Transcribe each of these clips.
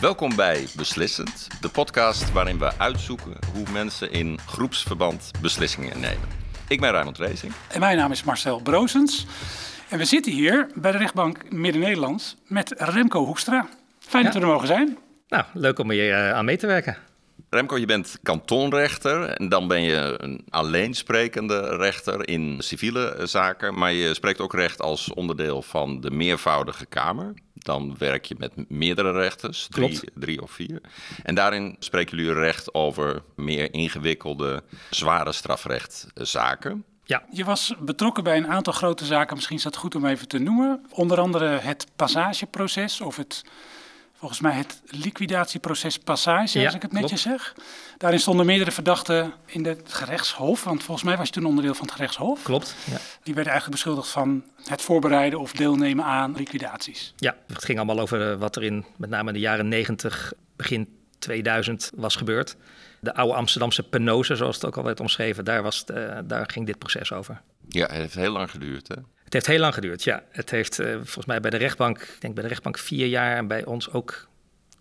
Welkom bij Beslissend, de podcast waarin we uitzoeken hoe mensen in groepsverband beslissingen nemen. Ik ben Raymond Racing. En mijn naam is Marcel Broosens. En we zitten hier bij de rechtbank Midden-Nederland met Remco Hoekstra. Fijn dat we er mogen zijn. Nou, leuk om hier uh, aan mee te werken. Remco, je bent kantonrechter en dan ben je een alleensprekende rechter in civiele zaken, maar je spreekt ook recht als onderdeel van de meervoudige kamer. Dan werk je met meerdere rechters, drie, drie of vier. En daarin spreken jullie recht over meer ingewikkelde, zware strafrechtzaken. Ja. Je was betrokken bij een aantal grote zaken, misschien is dat goed om even te noemen. Onder andere het passageproces of het volgens mij het liquidatieproces Passage, als ik het netjes zeg. Daarin stonden meerdere verdachten in het gerechtshof, want volgens mij was je toen onderdeel van het gerechtshof. Klopt, ja. Die werden eigenlijk beschuldigd van het voorbereiden of deelnemen aan liquidaties. Ja, het ging allemaal over wat er in met name in de jaren 90, begin 2000 was gebeurd. De oude Amsterdamse penose, zoals het ook al werd omschreven, daar, was eh, daar ging dit proces over. Ja, het heeft heel lang geduurd, hè? Het heeft heel lang geduurd, ja. Het heeft uh, volgens mij bij de rechtbank, ik denk bij de rechtbank vier jaar en bij ons ook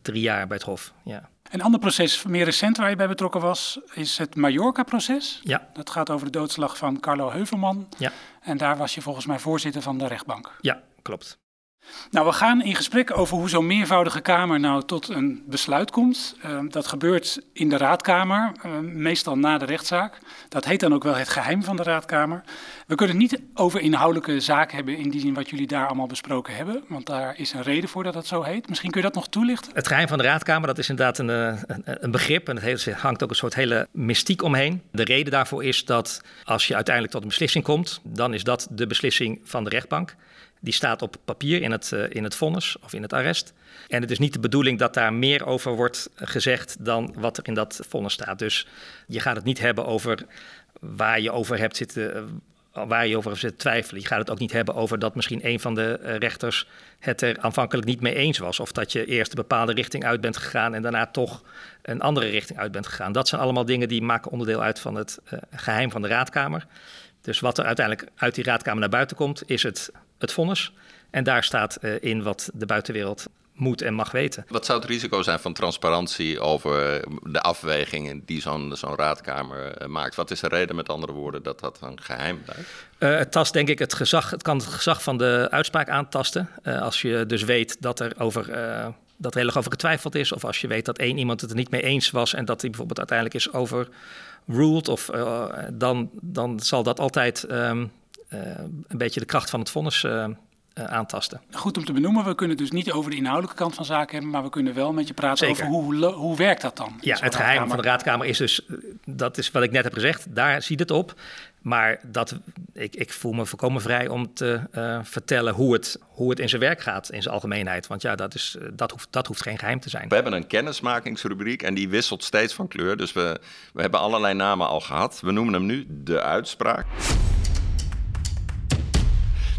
drie jaar bij het Hof. Ja. Een ander proces, meer recent waar je bij betrokken was, is het Mallorca-proces. Ja. Dat gaat over de doodslag van Carlo Heuvelman. Ja. En daar was je volgens mij voorzitter van de rechtbank. Ja, klopt. Nou, we gaan in gesprek over hoe zo'n meervoudige Kamer nou tot een besluit komt. Uh, dat gebeurt in de Raadkamer, uh, meestal na de rechtszaak. Dat heet dan ook wel het geheim van de Raadkamer. We kunnen het niet over inhoudelijke zaken hebben in die zin wat jullie daar allemaal besproken hebben. Want daar is een reden voor dat dat zo heet. Misschien kun je dat nog toelichten? Het geheim van de Raadkamer, dat is inderdaad een, een, een begrip. En het hangt ook een soort hele mystiek omheen. De reden daarvoor is dat als je uiteindelijk tot een beslissing komt, dan is dat de beslissing van de rechtbank. Die staat op papier in het, uh, in het vonnis of in het arrest. En het is niet de bedoeling dat daar meer over wordt gezegd dan wat er in dat vonnis staat. Dus je gaat het niet hebben over waar je over hebt zitten, waar je over zit twijfelen. Je gaat het ook niet hebben over dat misschien een van de rechters het er aanvankelijk niet mee eens was. Of dat je eerst een bepaalde richting uit bent gegaan en daarna toch een andere richting uit bent gegaan. Dat zijn allemaal dingen die maken onderdeel uit van het geheim van de raadkamer. Dus wat er uiteindelijk uit die raadkamer naar buiten komt, is het, het vonnis. En daar staat uh, in wat de buitenwereld moet en mag weten. Wat zou het risico zijn van transparantie over de afwegingen die zo'n zo'n raadkamer maakt? Wat is de reden, met andere woorden, dat dat een geheim blijft? Uh, het tast denk ik het gezag, het kan het gezag van de uitspraak aantasten. Uh, als je dus weet dat er over. Uh, dat heel erg over getwijfeld is, of als je weet dat één iemand het er niet mee eens was en dat hij bijvoorbeeld uiteindelijk is overruled, of dan, dan zal dat altijd um, een beetje de kracht van het vonnis uh, aantasten. Goed om te benoemen, we kunnen dus niet over de inhoudelijke kant van zaken hebben, maar we kunnen wel met je praten Zeker. over hoe, hoe werkt dat dan? Ja, het geheim van de raadkamer is dus, dat is wat ik net heb gezegd, daar ziet het op. Maar dat, ik, ik voel me volkomen vrij om te uh, vertellen hoe het, hoe het in zijn werk gaat, in zijn algemeenheid. Want ja, dat, is, dat, hoeft, dat hoeft geen geheim te zijn. We hebben een kennismakingsrubriek en die wisselt steeds van kleur. Dus we, we hebben allerlei namen al gehad. We noemen hem nu de uitspraak.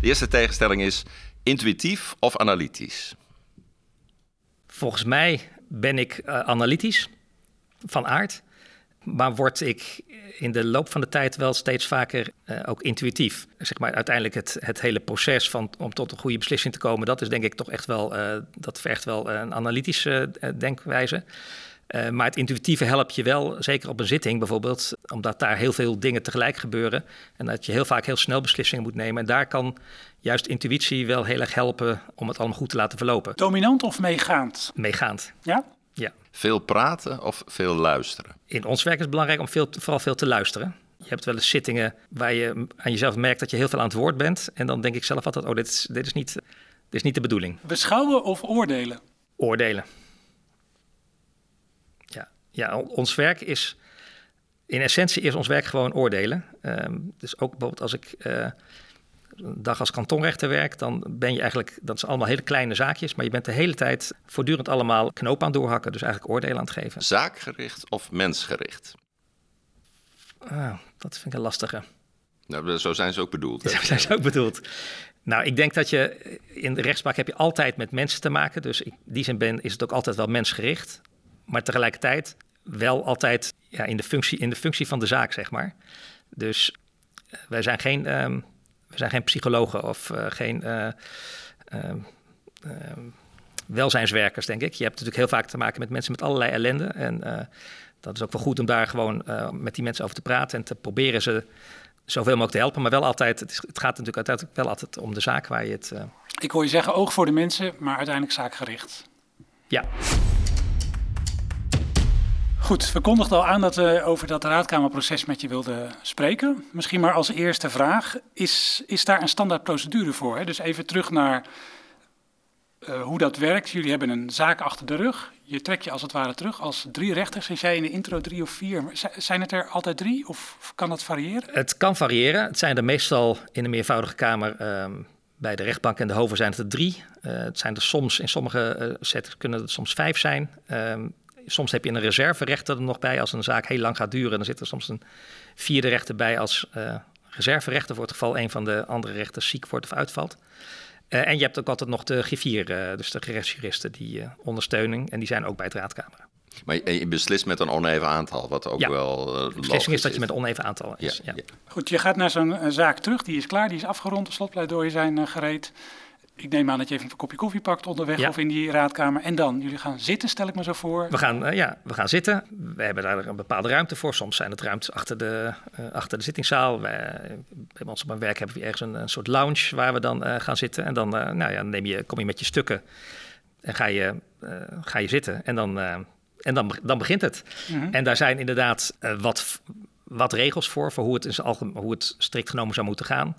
De eerste tegenstelling is intuïtief of analytisch? Volgens mij ben ik uh, analytisch van aard, maar word ik in de loop van de tijd wel steeds vaker uh, ook intuïtief. Zeg maar uiteindelijk het, het hele proces van, om tot een goede beslissing te komen, dat is denk ik toch echt wel, uh, dat vergt wel een analytische denkwijze. Uh, maar het intuïtieve helpt je wel, zeker op een zitting bijvoorbeeld, omdat daar heel veel dingen tegelijk gebeuren. En dat je heel vaak heel snel beslissingen moet nemen. En daar kan juist intuïtie wel heel erg helpen om het allemaal goed te laten verlopen. Dominant of meegaand? Meegaand. Ja? Ja. Veel praten of veel luisteren? In ons werk is het belangrijk om veel, vooral veel te luisteren. Je hebt wel eens zittingen waar je aan jezelf merkt dat je heel veel aan het woord bent. En dan denk ik zelf altijd, oh, dit is, dit is, niet, dit is niet de bedoeling. Beschouwen of oordelen? Oordelen. Ja, ons werk is, in essentie is ons werk gewoon oordelen. Um, dus ook bijvoorbeeld als ik uh, een dag als kantonrechter werk, dan ben je eigenlijk, dat zijn allemaal hele kleine zaakjes, maar je bent de hele tijd voortdurend allemaal knoop aan doorhakken, dus eigenlijk oordelen aan het geven. Zaakgericht of mensgericht? Ah, dat vind ik een lastige. Nou, zo zijn ze ook bedoeld. Zo zijn ze ook bedoeld. Nou, ik denk dat je in de rechtspraak heb je altijd met mensen te maken. Dus in die zin ben, is het ook altijd wel mensgericht maar tegelijkertijd wel altijd ja, in, de functie, in de functie van de zaak, zeg maar. Dus uh, wij zijn geen, um, wij zijn geen psychologen of uh, geen. Uh, welzijnswerkers, denk ik. Je hebt natuurlijk heel vaak te maken met mensen met allerlei ellende. En dat is ook wel goed om daar gewoon met die mensen over te praten en te proberen ze zoveel mogelijk te helpen. Maar wel altijd, het, is, het gaat natuurlijk uiteindelijk wel altijd om de zaak waar je het... Ik hoor je zeggen oog voor de mensen, maar uiteindelijk zaakgericht. Ja. Goed, we kondigden al aan dat we over dat raadkamerproces met je wilden spreken. Misschien maar als eerste vraag, is, is daar een standaard procedure voor? Hè? Dus even terug naar uh, hoe dat werkt. Jullie hebben een zaak achter de rug. Je trekt je als het ware terug als drie rechters. Zei jij in de intro drie of vier? Zijn het er altijd drie of kan dat variëren? Het kan variëren. Het zijn er meestal in de meervoudige kamer... Um, bij de rechtbank en de hoven zijn het er drie. Uh, het zijn er soms, in sommige uh, sets kunnen het soms vijf zijn. Um, soms heb je een reserverechter er nog bij als een zaak heel lang gaat duren. Dan zit er soms een vierde rechter bij als uh, reserverechter voor het geval een van de andere rechters ziek wordt of uitvalt. Uh, en je hebt ook altijd nog de griffier, uh, dus de gerechtsjuristen, die ondersteuning. En die zijn ook bij het raadkamer. Maar je beslist met een oneven aantal, wat ook ja. wel. de beslissing is dat je met een oneven aantal is. Ja, ja. Goed, je gaat naar zo'n zaak terug, die is klaar, die is afgerond, de slotpleidooien zijn gereed. Ik neem aan dat je even een kopje koffie pakt onderweg ja. of in die raadkamer. En dan, jullie gaan zitten, stel ik me zo voor. We gaan, uh, ja, we gaan zitten. We hebben daar een bepaalde ruimte voor. Soms zijn het ruimtes achter de, uh, achter de zittingszaal. Wij, bij ons op mijn werk hebben we ergens een, een soort lounge waar we dan uh, gaan zitten. En dan nou ja, neem je, kom je met je stukken en ga je, ga je zitten. En dan, en dan, dan begint het. Mm -hmm. En daar zijn inderdaad wat wat regels voor, voor hoe het, in zijn algemeen, hoe het strikt genomen zou moeten gaan.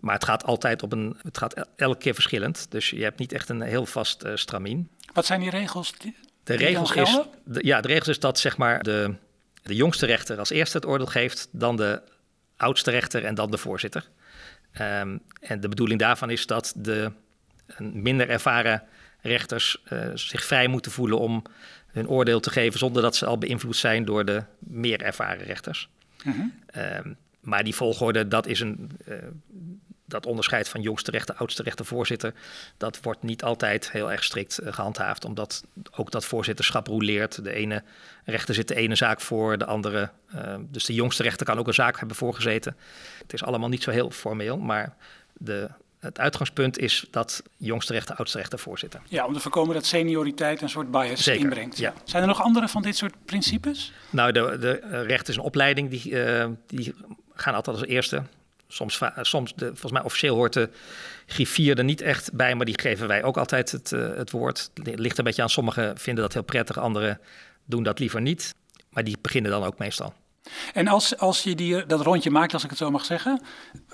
Maar het gaat altijd op een, het gaat elke keer verschillend. Dus je hebt niet echt een heel vast uh, stramien. Wat zijn die regels? Die, de regels is, de, ja, de regels is dat zeg maar de, de jongste rechter als eerste het oordeel geeft, dan de oudste rechter en dan de voorzitter. Um, en de bedoeling daarvan is dat de minder ervaren rechters uh, zich vrij moeten voelen om hun oordeel te geven zonder dat ze al beïnvloed zijn door de meer ervaren rechters. -huh. um, maar die volgorde, dat is een. Uh, dat onderscheid van jongste rechter, oudste rechter, voorzitter, dat wordt niet altijd heel erg strikt uh, gehandhaafd, omdat ook dat voorzitterschap roleert. De ene rechter zit de ene zaak voor, de andere. Uh, dus de jongste rechter kan ook een zaak hebben voorgezeten. Het is allemaal niet zo heel formeel, maar de, het uitgangspunt is dat jongste rechter, oudste rechter voorzitter. Ja, om te voorkomen dat senioriteit een soort bias Zeker, inbrengt. Ja. Zijn er nog andere van dit soort principes? Nou, de, de rechter is een opleiding, die, uh, die gaan altijd als eerste. Soms, soms de, volgens mij officieel hoort de griffier er niet echt bij, maar die geven wij ook altijd het, uh, het woord. Het ligt een beetje aan, sommigen vinden dat heel prettig, anderen doen dat liever niet. Maar die beginnen dan ook meestal. En als, als je die, dat rondje maakt, als ik het zo mag zeggen,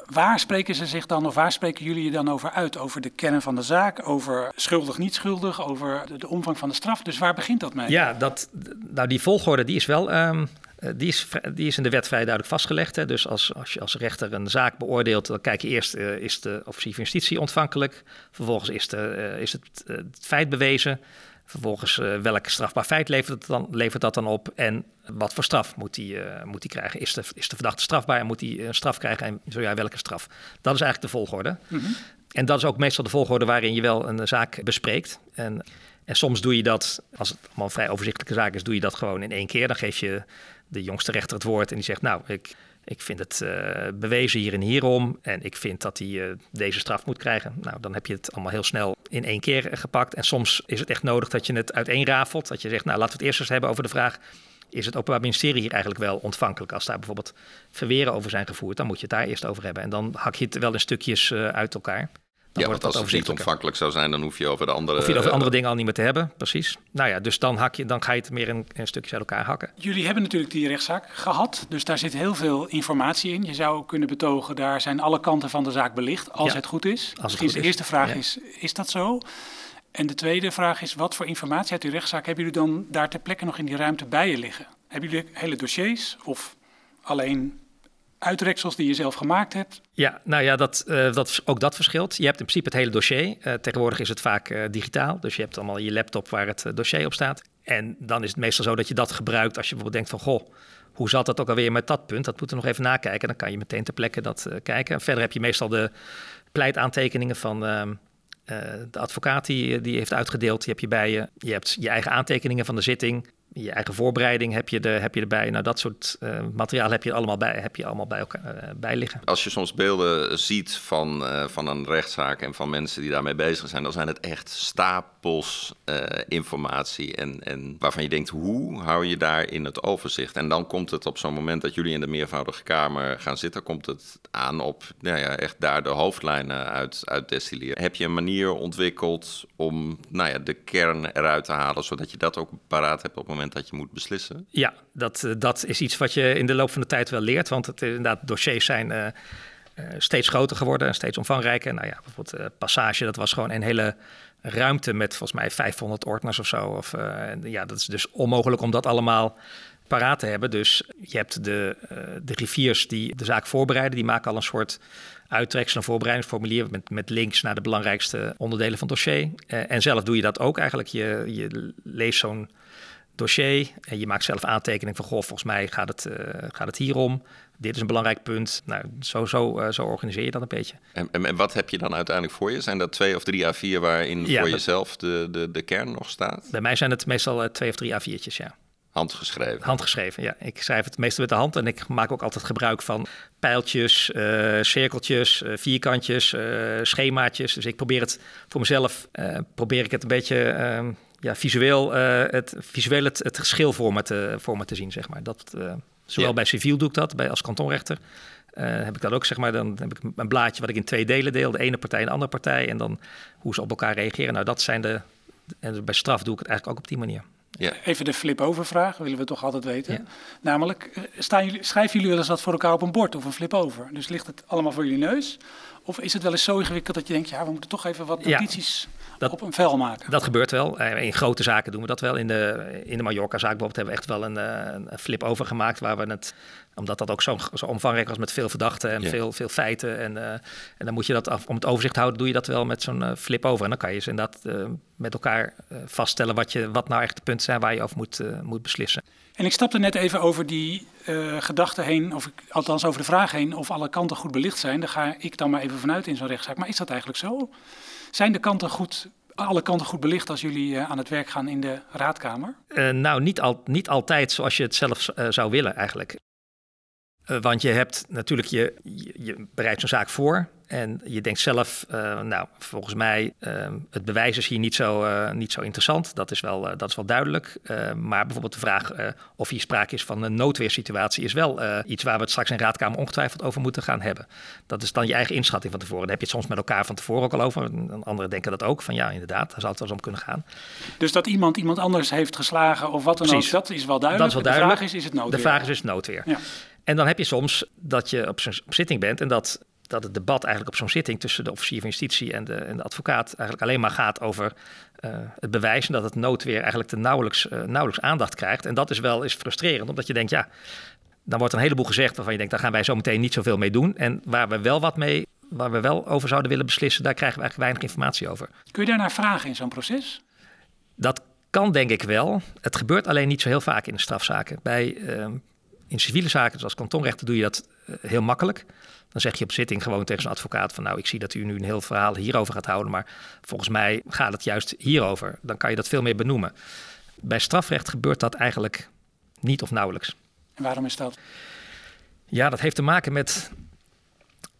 waar spreken ze zich dan, of waar spreken jullie je dan over uit? Over de kern van de zaak, over schuldig, niet schuldig, over de, omvang van de straf. Dus waar begint dat mee? Ja, dat, nou die volgorde die is wel um, die is, die is in de wet vrij duidelijk vastgelegd. Hè. Dus als, als je als rechter een zaak beoordeelt, dan kijk je eerst, uh, is de officier van justitie ontvankelijk? Vervolgens is, de, uh, is uh, het, feit bewezen. Vervolgens welk strafbaar feit levert, het dan, levert dat dan op? En wat voor straf moet hij moet die krijgen? Is de, is de verdachte strafbaar en moet hij een straf krijgen? En zo ja, welke straf? Dat is eigenlijk de volgorde. Mm -hmm. En dat is ook meestal de volgorde waarin je wel een zaak bespreekt. En, en soms doe je dat, als het allemaal een vrij overzichtelijke zaak is, doe je dat gewoon in één keer. Dan geef je de jongste rechter het woord en die zegt, nou, ik, ik vind het uh, bewezen hier en hierom en ik vind dat hij uh, deze straf moet krijgen. Nou, dan heb je het allemaal heel snel in één keer gepakt. En soms is het echt nodig dat je het uiteenrafelt. Dat je zegt, nou, laten we het eerst eens hebben over de vraag... is het Openbaar Ministerie hier eigenlijk wel ontvankelijk? Als daar bijvoorbeeld verweren over zijn gevoerd, dan moet je het daar eerst over hebben. En dan hak je het wel in stukjes uit elkaar. Dan ja, want als het niet ontvankelijk zou zijn, dan hoef je over de andere... Hoef je over andere dingen al niet meer te hebben, precies. Nou ja, dus dan, hak je, dan ga je het meer in, in stukjes uit elkaar hakken. Jullie hebben natuurlijk die rechtszaak gehad, dus daar zit heel veel informatie in. Je zou kunnen betogen, daar zijn alle kanten van de zaak belicht, als ja, het goed is. Als Misschien is de eerste vraag ja. is, is dat zo? En de tweede vraag is, wat voor informatie uit die rechtszaak hebben jullie dan daar ter plekke nog in die ruimte bij je liggen? Hebben jullie hele dossiers of alleen uitreksels die je zelf gemaakt hebt? Ja, nou ja, dat, uh, dat, ook dat verschilt. Je hebt in principe het hele dossier. Uh, tegenwoordig is het vaak uh, digitaal. Dus je hebt allemaal je laptop waar het dossier op staat. En dan is het meestal zo dat je dat gebruikt als je bijvoorbeeld denkt van... goh, hoe zat dat ook alweer met dat punt? Dat moeten we nog even nakijken. Dan kan je meteen ter plekke dat kijken. Verder heb je meestal de pleitaantekeningen van... ehm, de advocaat die, die heeft uitgedeeld, die heb je bij je. Je hebt je eigen aantekeningen van de zitting je eigen voorbereiding heb je, de, heb je erbij. Nou, dat soort uh, materiaal heb je allemaal bij, heb je allemaal bij elkaar uh, bij liggen. Als je soms beelden ziet van, uh, van een rechtszaak en van mensen die daarmee bezig zijn, dan zijn het echt stapels informatie. En, en waarvan je denkt, hoe hou je daar in het overzicht? En dan komt het op zo'n moment dat jullie in de meervoudige kamer gaan zitten, komt het aan op nou ja, echt daar de hoofdlijnen uit, uit destilleren. Heb je een manier ontwikkeld om nou ja, de kern eruit te halen, zodat je dat ook paraat hebt op het moment dat je moet beslissen? Ja, dat, eh, dat is iets wat je in de loop van de tijd wel leert. Want het, inderdaad, dossiers zijn uh, uh, steeds groter geworden en steeds omvangrijker. Nou ja, bijvoorbeeld uh, Passage, dat was gewoon een hele ruimte met volgens mij 500 ordners of zo. Of, ja, dat is dus onmogelijk om dat allemaal paraat te hebben. Dus je hebt de, de riviers die de zaak voorbereiden. Die maken al een soort uittreksel, een voorbereidingsformulier met, met links naar de belangrijkste onderdelen van het dossier. en zelf doe je dat ook eigenlijk. Je, je leest zo'n dossier en je maakt zelf aantekening van, goh, volgens mij gaat het, uh, gaat het hierom. Dit is een belangrijk punt. Nou, zo, zo, uh, zo organiseer je dat een beetje. En, en, en, wat heb je dan uiteindelijk voor je? Zijn dat twee of drie A4 waarin ja, voor dat, jezelf de, de, de kern nog staat? Bij mij zijn het meestal uh, twee of drie A4'tjes, ja. Handgeschreven? Handgeschreven, ja. Ik schrijf het meestal met de hand en ik maak ook altijd gebruik van pijltjes, uh, cirkeltjes, uh, vierkantjes, uh, schemaatjes. Dus ik probeer het voor mezelf, probeer ik het een beetje ehm, ja, visueel, het, visueel het, het geschil voor me, te, voor me te zien, zeg maar. Dat, zowel ja. bij civiel doe ik dat, bij als kantonrechter. heb ik dat ook, zeg maar, dan heb ik een blaadje wat ik in twee delen deel. De ene partij en de andere partij. En dan hoe ze op elkaar reageren. Nou, dat zijn de... En bij straf doe ik het eigenlijk ook op die manier. Ja. Even de flip-over vraag, willen we toch altijd weten. Ja. Namelijk, staan jullie, schrijven jullie wel eens wat voor elkaar op een bord of een flip-over? Dus ligt het allemaal voor jullie neus? Of is het wel eens zo ingewikkeld dat je denkt, ja, we moeten toch even wat notities dat, op een vel maken? Dat gebeurt wel. In grote zaken doen we dat wel. In de, in de Mallorca-zaak bijvoorbeeld hebben we echt wel een, een flip-over gemaakt waar we het omdat dat ook zo, zo omvangrijk was met veel verdachten en veel, veel feiten. En, uh, en dan moet je dat af, om het overzicht te houden, doe je dat wel met zo'n uh, flip over. En dan kan je ze inderdaad uh, met elkaar vaststellen wat, je, wat nou echt de punten zijn waar je over moet, moet beslissen. En ik stapte net even over die gedachten heen, of ik, althans over de vraag heen, of alle kanten goed belicht zijn. Daar ga ik dan maar even vanuit in zo'n rechtszaak. Maar is dat eigenlijk zo? Zijn de kanten goed alle kanten goed belicht als jullie uh, aan het werk gaan in de raadkamer? Uh, nou, niet, al, niet altijd zoals je het zelf uh, zou willen eigenlijk. Uh, want je hebt natuurlijk, je, je, je bereidt zo'n zaak voor. En je denkt zelf, uh, nou, volgens mij, uh, het bewijs is hier niet zo, uh, niet zo interessant. Dat is wel, dat is wel duidelijk. maar bijvoorbeeld de vraag of hier sprake is van een noodweersituatie... is wel iets waar we het straks in Raadkamer ongetwijfeld over moeten gaan hebben. Dat is dan je eigen inschatting van tevoren. Daar heb je het soms met elkaar van tevoren ook al over. Anderen denken dat ook, van ja, inderdaad, daar zou het wel eens om kunnen gaan. Dus dat iemand iemand anders heeft geslagen of wat dan ook, dat is wel duidelijk. Dat is wel duidelijk. De vraag is, is het noodweer? De vraag is, is het noodweer. Ja. En dan heb je soms dat je op, op zitting bent en dat dat het debat eigenlijk op zo'n zitting tussen de officier van justitie en de, en de advocaat eigenlijk alleen maar gaat over uh, het bewijzen dat het noodweer eigenlijk te nauwelijks, uh, nauwelijks aandacht krijgt. En dat is wel eens frustrerend, omdat je denkt, ja, dan wordt een heleboel gezegd waarvan je denkt, daar gaan wij zo meteen niet zoveel mee doen. En waar we wel wat mee, waar we wel over zouden willen beslissen, daar krijgen we eigenlijk weinig informatie over. Kun je daarnaar vragen in zo'n proces? Dat kan denk ik wel. Het gebeurt alleen niet zo heel vaak in de strafzaken. Bij, uh, in civiele zaken, zoals kantonrechten, doe je dat heel makkelijk. Dan zeg je op zitting gewoon tegen zo'n advocaat van nou, ik zie dat u nu een heel verhaal hierover gaat houden, maar volgens mij gaat het juist hierover. Dan kan je dat veel meer benoemen. Bij strafrecht gebeurt dat eigenlijk niet of nauwelijks. En waarom is dat? Ja, dat heeft te maken met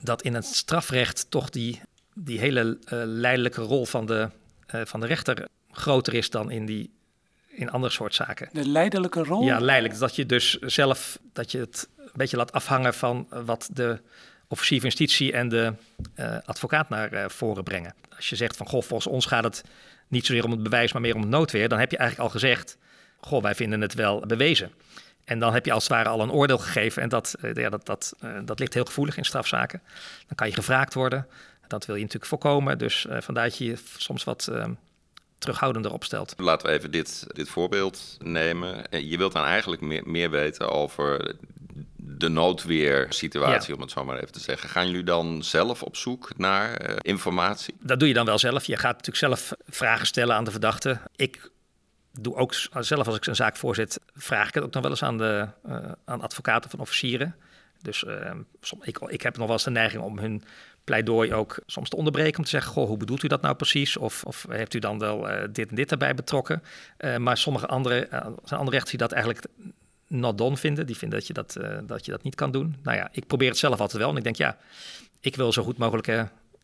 dat in het strafrecht toch die, die hele uh, leidelijke rol van de, uh, van de rechter groter is dan in die in andere soort zaken. De leidelijke rol? Ja, leidelijk. Dat je dus zelf dat je het een beetje laat afhangen van wat de officier van justitie en de uh, advocaat naar uh, voren brengen. Als je zegt van, goh, volgens ons gaat het niet zozeer om het bewijs, maar meer om het noodweer, dan heb je eigenlijk al gezegd, goh, wij vinden het wel bewezen. En dan heb je als het ware al een oordeel gegeven en dat, uh, ja, dat, dat, dat ligt heel gevoelig in strafzaken. Dan kan je gevraagd worden. Dat wil je natuurlijk voorkomen, dus vandaar dat je je soms wat ehm, terughoudender opstelt. Laten we even dit, dit voorbeeld nemen. Je wilt dan eigenlijk meer, meer weten over de noodweersituatie, ja. om het zo maar even te zeggen. Gaan jullie dan zelf op zoek naar uh, informatie? Dat doe je dan wel zelf. Je gaat natuurlijk zelf vragen stellen aan de verdachte. Ik doe ook zelf, als ik een zaak voorzit, vraag ik het ook nog wel eens aan, de, uh, aan advocaten van officieren. Dus uh, ik, ik heb nog wel eens de neiging om hun pleidooi ook soms te onderbreken om te zeggen: Goh, hoe bedoelt u dat nou precies? Of, of heeft u dan wel dit en dit erbij betrokken? maar sommige andere, zijn andere rechters die dat eigenlijk not done vinden. Die vinden dat je dat, dat je dat niet kan doen. Nou ja, ik probeer het zelf altijd wel. En ik denk, ja, ik wil zo goed mogelijk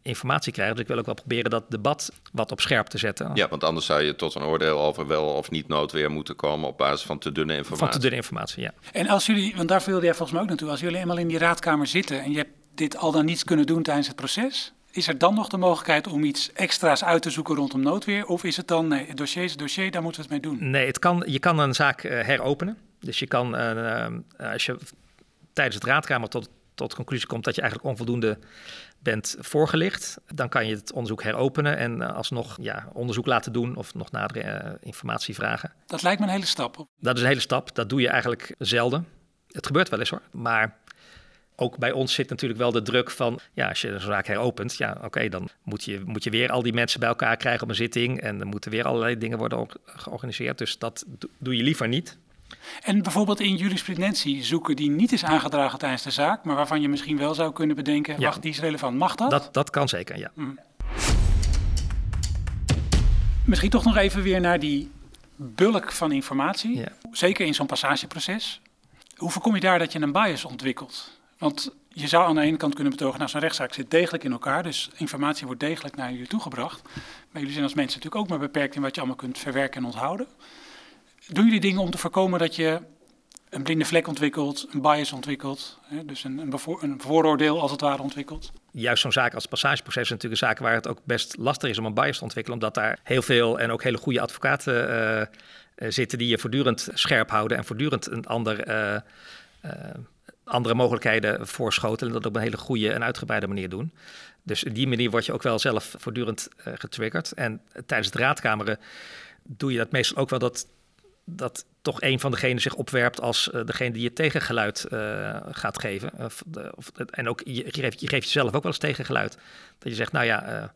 informatie krijgen. Dus ik wil ook wel proberen dat debat wat op scherp te zetten. Ja, want anders zou je tot een oordeel over wel of niet noodweer moeten komen op basis van te dunne informatie. Van te dunne informatie, ja. En als jullie, want daar wilde jij volgens mij ook naartoe, als jullie eenmaal in die raadkamer zitten en je hebt dit al dan niets kunnen doen tijdens het proces, is er dan nog de mogelijkheid om iets extra's uit te zoeken rondom noodweer? Of is het dan, nee, het dossier is het dossier, daar moeten we het mee doen? Nee, het kan, je kan een zaak uh, heropenen. Dus je kan, uh, als je tijdens het raadkamer tot, tot de conclusie komt dat je eigenlijk onvoldoende bent voorgelicht, dan kan je het onderzoek heropenen en eh, alsnog ja, onderzoek laten doen of nog nadere uh, informatie vragen. Dat lijkt me een hele stap. Dat is een hele stap. Dat doe je eigenlijk zelden. Het gebeurt wel eens hoor. Maar ook bij ons zit natuurlijk wel de druk van, ja, als je een zaak heropent, ja, oké, dan moet je, moet je weer al die mensen bij elkaar krijgen op een zitting en dan moeten weer allerlei dingen worden georganiseerd. Dus dat doe je liever niet. En bijvoorbeeld in jurisprudentie zoeken die niet is aangedragen tijdens de zaak, maar waarvan je misschien wel zou kunnen bedenken, ja. wacht, die is relevant. Mag dat? Dat, dat kan zeker, ja. Mm. Misschien toch nog even weer naar die bulk van informatie. Ja. Zeker in zo'n passageproces. Hoe voorkom je daar dat je een bias ontwikkelt? Want je zou aan de ene kant kunnen betogen, nou zo'n rechtszaak zit degelijk in elkaar, dus informatie wordt degelijk naar jullie toegebracht. Maar jullie zijn als mensen natuurlijk ook maar beperkt in wat je allemaal kunt verwerken en onthouden. Doen jullie dingen om te voorkomen dat je een blinde vlek ontwikkelt, een bias ontwikkelt, hè, dus een, een, vooroordeel als het ware ontwikkelt? Juist zo'n zaak als het passageproces is natuurlijk een zaak waar het ook best lastig is om een bias te ontwikkelen, omdat daar heel veel en ook hele goede advocaten uh, zitten die je voortdurend scherp houden en voortdurend een ander, uh, andere mogelijkheden voorschotelen en dat op een hele goede en uitgebreide manier doen. Dus op die manier word je ook wel zelf voortdurend getriggerd. En tijdens het raadkameren doe je dat meestal ook wel dat dat toch een van degenen zich opwerpt als uh, degene die je tegengeluid uh, gaat geven. Of, of, en ook, je, geeft, je geeft jezelf ook wel eens tegengeluid. Dat je zegt, nou ja, uh,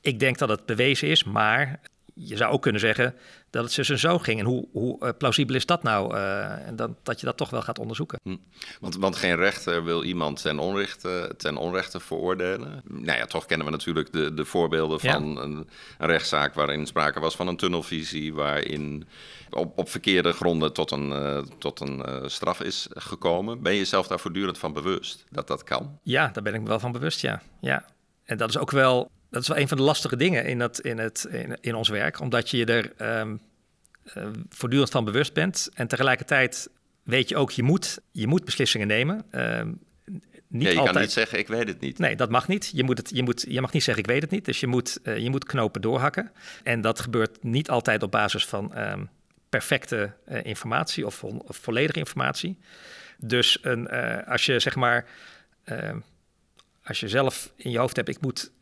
ik denk dat het bewezen is, maar je zou ook kunnen zeggen dat het zus en zo ging. En hoe, hoe uh, plausibel is dat nou? Uh, en dan, dat je dat toch wel gaat onderzoeken. Hm. Want, want geen rechter wil iemand ten onrechte, ten onrechte veroordelen. Nou ja, toch kennen we natuurlijk de, de voorbeelden van ja. een, een, rechtszaak waarin sprake was van een tunnelvisie, waarin op, op verkeerde gronden tot een, uh, tot een straf is gekomen. Ben je zelf daar voortdurend van bewust dat dat kan? Ja, daar ben ik me wel van bewust, ja. ja. En dat is ook wel dat is wel een van de lastige dingen in, het, in, het, in, in ons werk, omdat je er um, uh, voortdurend van bewust bent. En tegelijkertijd weet je ook, je moet, je moet beslissingen nemen. Uh, niet ja, je altijd. kan niet zeggen, ik weet het niet. Nee, dat mag niet. Je, moet het, je, moet, je mag niet zeggen, ik weet het niet. Dus je moet, uh, je moet knopen doorhakken. En dat gebeurt niet altijd op basis van um, perfecte uh, informatie of, vo of, volledige informatie. Dus een, als je zeg maar, ehm, als je zelf in je hoofd hebt, ik moet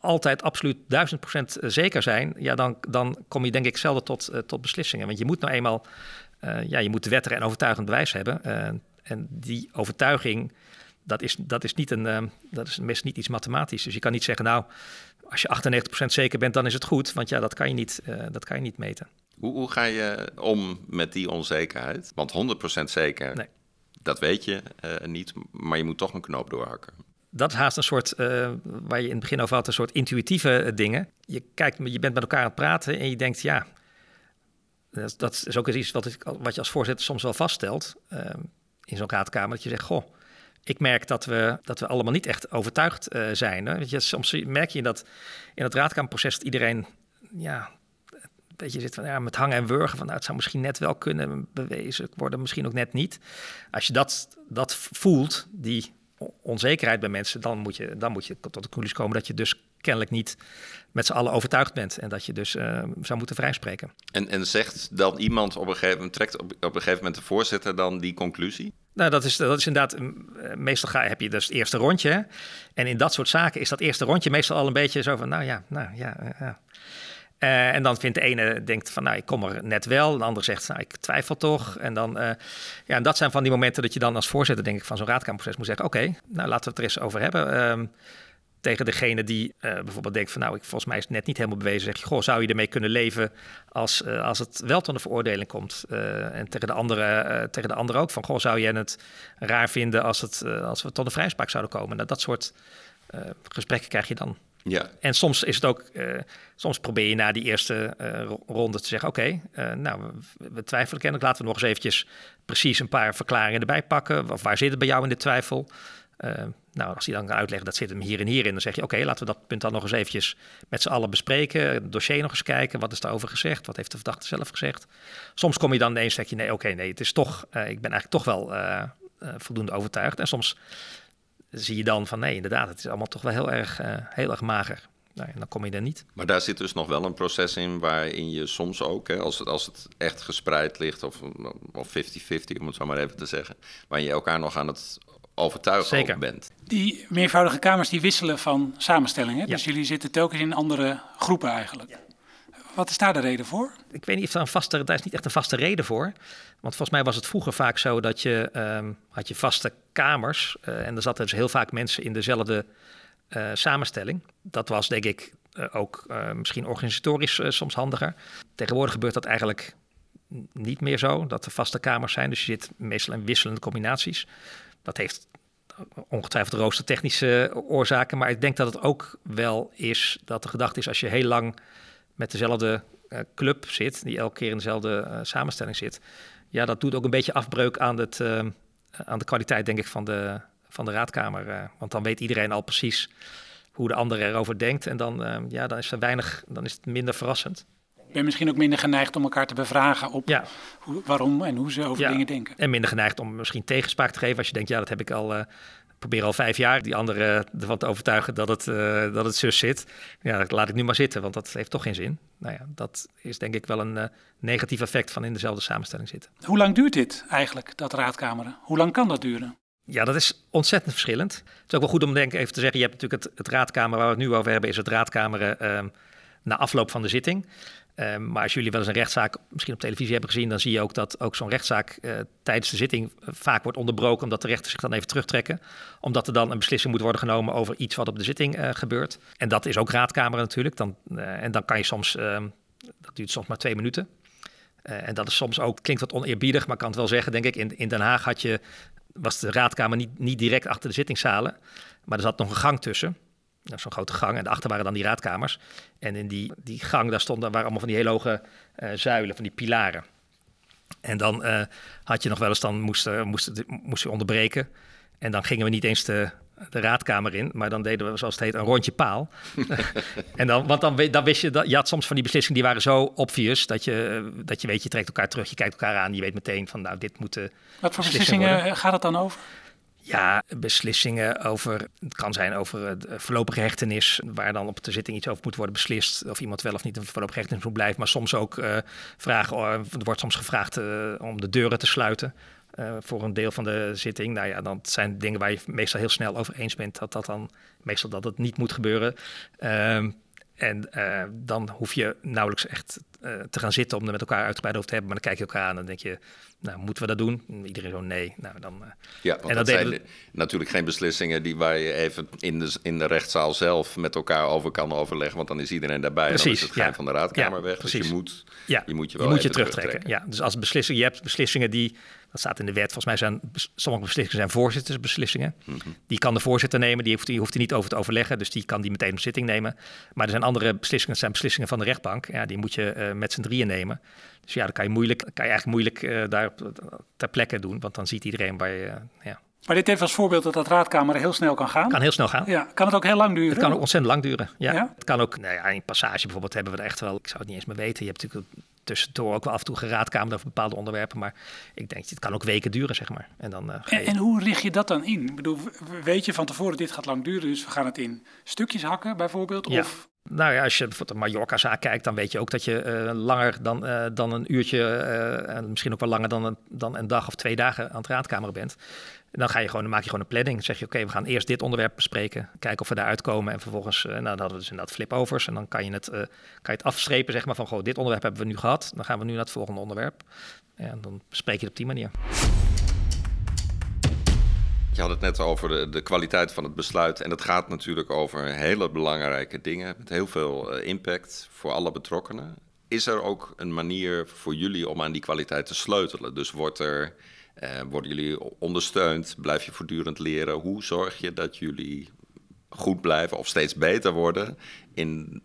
altijd absoluut duizend procent zeker zijn, ja, dan, dan kom je denk ik zelden tot, uh, tot beslissingen. Want je moet nou eenmaal, uh, ja, je moet wetteren en overtuigend bewijs hebben. Uh, en die overtuiging, dat is, dat is, niet, een, dat is meest niet iets mathematisch. Dus je kan niet zeggen, nou, als je 98% zeker bent, dan is het goed. Want ja, dat kan je niet, dat kan je niet meten. Hoe, hoe ga je om met die onzekerheid? Want 100% zeker, nee. dat weet je niet, maar je moet toch een knoop doorhakken dat is haast een soort, uh, waar je in het begin over had, een soort intuïtieve eh, dingen. Je, kijkt, je bent met elkaar aan het praten en je denkt, ja, dat, dat is ook iets wat, ik, wat je als voorzitter soms wel vaststelt uh, in zo'n raadkamer. Dat je zegt, goh, ik merk dat we, dat we allemaal niet echt overtuigd uh, zijn. Hè? Je, soms merk je dat, in dat raadkamerproces dat iedereen, ja, een beetje zit van, ja, met hangen en wurgen. Van, nou, het zou misschien net wel kunnen bewezen worden, misschien ook net niet. Als je dat, dat voelt, die onzekerheid bij mensen, dan moet je, dan moet je tot de conclusie komen dat je dus kennelijk niet met z'n allen overtuigd bent en dat je dus uh, zou moeten vrijspreken. En, en zegt dan iemand op een gegeven moment, trekt op, op een gegeven moment de voorzitter dan die conclusie? Nou, dat is, dat is inderdaad, eh, meestal ga, heb je dus het eerste rondje. En in dat soort zaken is dat eerste rondje meestal al een beetje zo van, nou ja, nou ja, eh, ja. Uh, en dan vindt de ene, denkt van, nou, ik kom er net wel. De ander zegt, nou, ik twijfel toch. En dan, uh, ja, en dat zijn van die momenten dat je dan als voorzitter, denk ik, van zo'n raadkamerproces moet zeggen, oké, nou, laten we het er eens over hebben. Um, tegen degene die uh, bijvoorbeeld denkt van, nou, ik, volgens mij is het net niet helemaal bewezen. Zeg je, goh, zou je ermee kunnen leven als, als het wel tot een veroordeling komt? en tegen de, andere, tegen de andere ook van, goh, zou jij het raar vinden als, het, als we tot een vrijspraak zouden komen? Nou, dat soort gesprekken krijg je dan. Ja. En soms is het ook, soms probeer je na die eerste ronde te zeggen: Oké, nou, we, twijfelen kennelijk, laten we nog eens eventjes precies een paar verklaringen erbij pakken. Of waar zit het bij jou in de twijfel? Nou, als hij dan kan uitleggen dat zit hem hier en hierin, dan zeg je: Oké, laten we dat punt dan nog eens eventjes met z'n allen bespreken. Het dossier nog eens kijken. Wat is daarover gezegd? Wat heeft de verdachte zelf gezegd? Soms kom je dan ineens zeg je: Nee, oké, nee, het is toch, ik ben eigenlijk toch wel voldoende overtuigd. En soms zie je dan van: Nee, inderdaad, het is allemaal toch wel heel erg, heel erg mager. Nou, en dan kom je er niet. Maar daar zit dus nog wel een proces in waarin je soms ook, hè, als, het, als het echt gespreid ligt, of 50-50 om het zo maar even te zeggen, waar je elkaar nog aan het overtuigen Zeker. bent. Die meervoudige kamers die wisselen van samenstelling. Hè? Dus jullie zitten telkens in andere groepen eigenlijk. Ja. Wat is daar de reden voor? Ik weet niet of er een vaste, daar is niet echt een vaste reden voor. Want volgens mij was het vroeger vaak zo dat je um, had je vaste kamers uh, en er zaten dus heel vaak mensen in dezelfde uh, samenstelling. Dat was denk ik uh, ook misschien organisatorisch soms handiger. Tegenwoordig gebeurt dat eigenlijk niet meer zo, dat er vaste kamers zijn. Dus je zit meestal in wisselende combinaties. Dat heeft ongetwijfeld roostertechnische oorzaken, maar ik denk dat het ook wel is dat de gedachte is als je heel lang met dezelfde uh, club zit, die elke keer in dezelfde uh, samenstelling zit, ja, dat doet ook een beetje afbreuk aan, het, uh, aan de kwaliteit, denk ik, van de, van de raadkamer. want dan weet iedereen al precies hoe de ander erover denkt en dan, ja, dan is er weinig, dan is het minder verrassend ben misschien ook minder geneigd om elkaar te bevragen op ja. hoe, waarom en hoe ze over ja. dingen denken. En minder geneigd om misschien tegenspraak te geven als je denkt, ja, dat heb ik al. Uh, probeer al vijf jaar die anderen ervan te overtuigen dat het, uh, dat het zus zit. Ja, dat laat ik nu maar zitten, want dat heeft toch geen zin. Nou ja, dat is denk ik wel een uh, negatief effect van in dezelfde samenstelling zitten. Hoe lang duurt dit eigenlijk, dat raadkameren? Hoe lang kan dat duren? Ja, dat is ontzettend verschillend. Het is ook wel goed om denk even te zeggen, je hebt natuurlijk het, het raadkamer waar we het nu over hebben, is het raadkameren uh, na afloop van de zitting. Uh, maar als jullie wel eens een rechtszaak misschien op televisie hebben gezien, dan zie je ook dat ook zo'n rechtszaak uh, tijdens de zitting vaak wordt onderbroken, omdat de rechters zich dan even terugtrekken. Omdat er dan een beslissing moet worden genomen over iets wat op de zitting uh, gebeurt. En dat is ook raadkamer natuurlijk. Dan, en dan kan je soms, ehm, dat duurt soms maar twee minuten. en dat is soms ook, klinkt wat oneerbiedig, maar ik kan het wel zeggen, denk ik. In, in Den Haag had je, was de raadkamer niet, niet direct achter de zittingszalen, maar er zat nog een gang tussen. Nou, zo'n grote gang. En daarachter waren dan die raadkamers. En in die, die gang, daar stonden, waren allemaal van die hele hoge uh, zuilen, van die pilaren. En dan uh, had je nog wel eens, dan moesten moest, moest je onderbreken. En dan gingen we niet eens de, de raadkamer in, maar dan deden we, zoals het heet, een rondje paal. en dan, want dan, dan wist je, dat, je had soms van die beslissingen die waren zo obvious, dat je, dat je weet, je trekt elkaar terug, je kijkt elkaar aan, je weet meteen van, nou, dit moet Wat voor beslissingen worden. gaat het dan over? Ja, beslissingen over, het kan zijn over voorlopige hechtenis, waar dan op de zitting iets over moet worden beslist, of iemand wel of niet een voorlopige hechtenis moet blijven, maar soms ook uh, vragen, er wordt soms gevraagd om de deuren te sluiten voor een deel van de zitting. Nou ja, dan zijn dingen waar je meestal heel snel over eens bent, dat dat dan meestal dat het niet moet gebeuren. Ehm, en dan hoef je nauwelijks echt te gaan zitten om er met elkaar uitgebreid over te hebben. Maar dan kijk je elkaar aan en denk je, nou, moeten we dat doen? Iedereen zo, nee. Nou, dan, uh, ja, want en dat, dat zijn we... natuurlijk geen beslissingen die waar je even in de, in de rechtszaal zelf met elkaar over kan overleggen. Want dan is iedereen daarbij precies, en dan is het geheim ja. van de raadkamer ja, weg. Precies. Dus je moet ja. je, moet je wel je, moet je terugtrekken. terugtrekken. Ja, dus als beslissing, je hebt beslissingen die, dat staat in de wet, volgens mij zijn sommige beslissingen zijn voorzittersbeslissingen. Mhm. Mm -hmm. Die kan de voorzitter nemen, die hoeft, die hoeft er niet over te overleggen. Dus die kan die meteen op zitting nemen. Maar er zijn andere beslissingen, dat zijn beslissingen van de rechtbank. Ja, die moet je uh, met z'n drieën nemen. Dus ja, dan kan je, moeilijk, kan je eigenlijk moeilijk uh, daar ter plekke doen, want dan ziet iedereen waar je. Uh, ja. Maar dit heeft als voorbeeld dat dat raadkamer heel snel kan gaan. Kan heel snel gaan. Ja, kan het ook heel lang duren? Het kan ook ontzettend lang duren. Ja. Ja? Het kan ook, nou ja, in passage bijvoorbeeld hebben we er echt wel, ik zou het niet eens meer weten. Je hebt natuurlijk tussendoor ook wel af en toe geraadkamerd over bepaalde onderwerpen. Maar ik denk, het kan ook weken duren, zeg maar. En, dan, uh, en, en, hoe richt je dat dan in? Ik bedoel, weet je van tevoren, dit gaat lang duren, dus we gaan het in stukjes hakken bijvoorbeeld? Ja. Of... Nou ja, als je bijvoorbeeld een Mallorca-zaak kijkt, dan weet je ook dat je uh, langer dan, uh, dan een uurtje, en misschien ook wel langer dan een, dan een dag of twee dagen aan het raadkamer bent. Dan, ga je gewoon, dan maak je gewoon een planning. Dan zeg je, oké, we gaan eerst dit onderwerp bespreken. Kijken of we daaruit komen. En vervolgens, nou, dan hadden we dus inderdaad flip-overs. En dan kan je, het, kan je het afstrepen, zeg maar, van, goh, dit onderwerp hebben we nu gehad. Dan gaan we nu naar het volgende onderwerp. En dan bespreek je het op die manier. Je had het net over de, de, kwaliteit van het besluit. En het gaat natuurlijk over hele belangrijke dingen met heel veel uh, impact voor alle betrokkenen. Is er ook een manier voor jullie om aan die kwaliteit te sleutelen? Dus wordt er, uh, worden jullie ondersteund? Blijf je voortdurend leren? Hoe zorg je dat jullie goed blijven of steeds beter worden in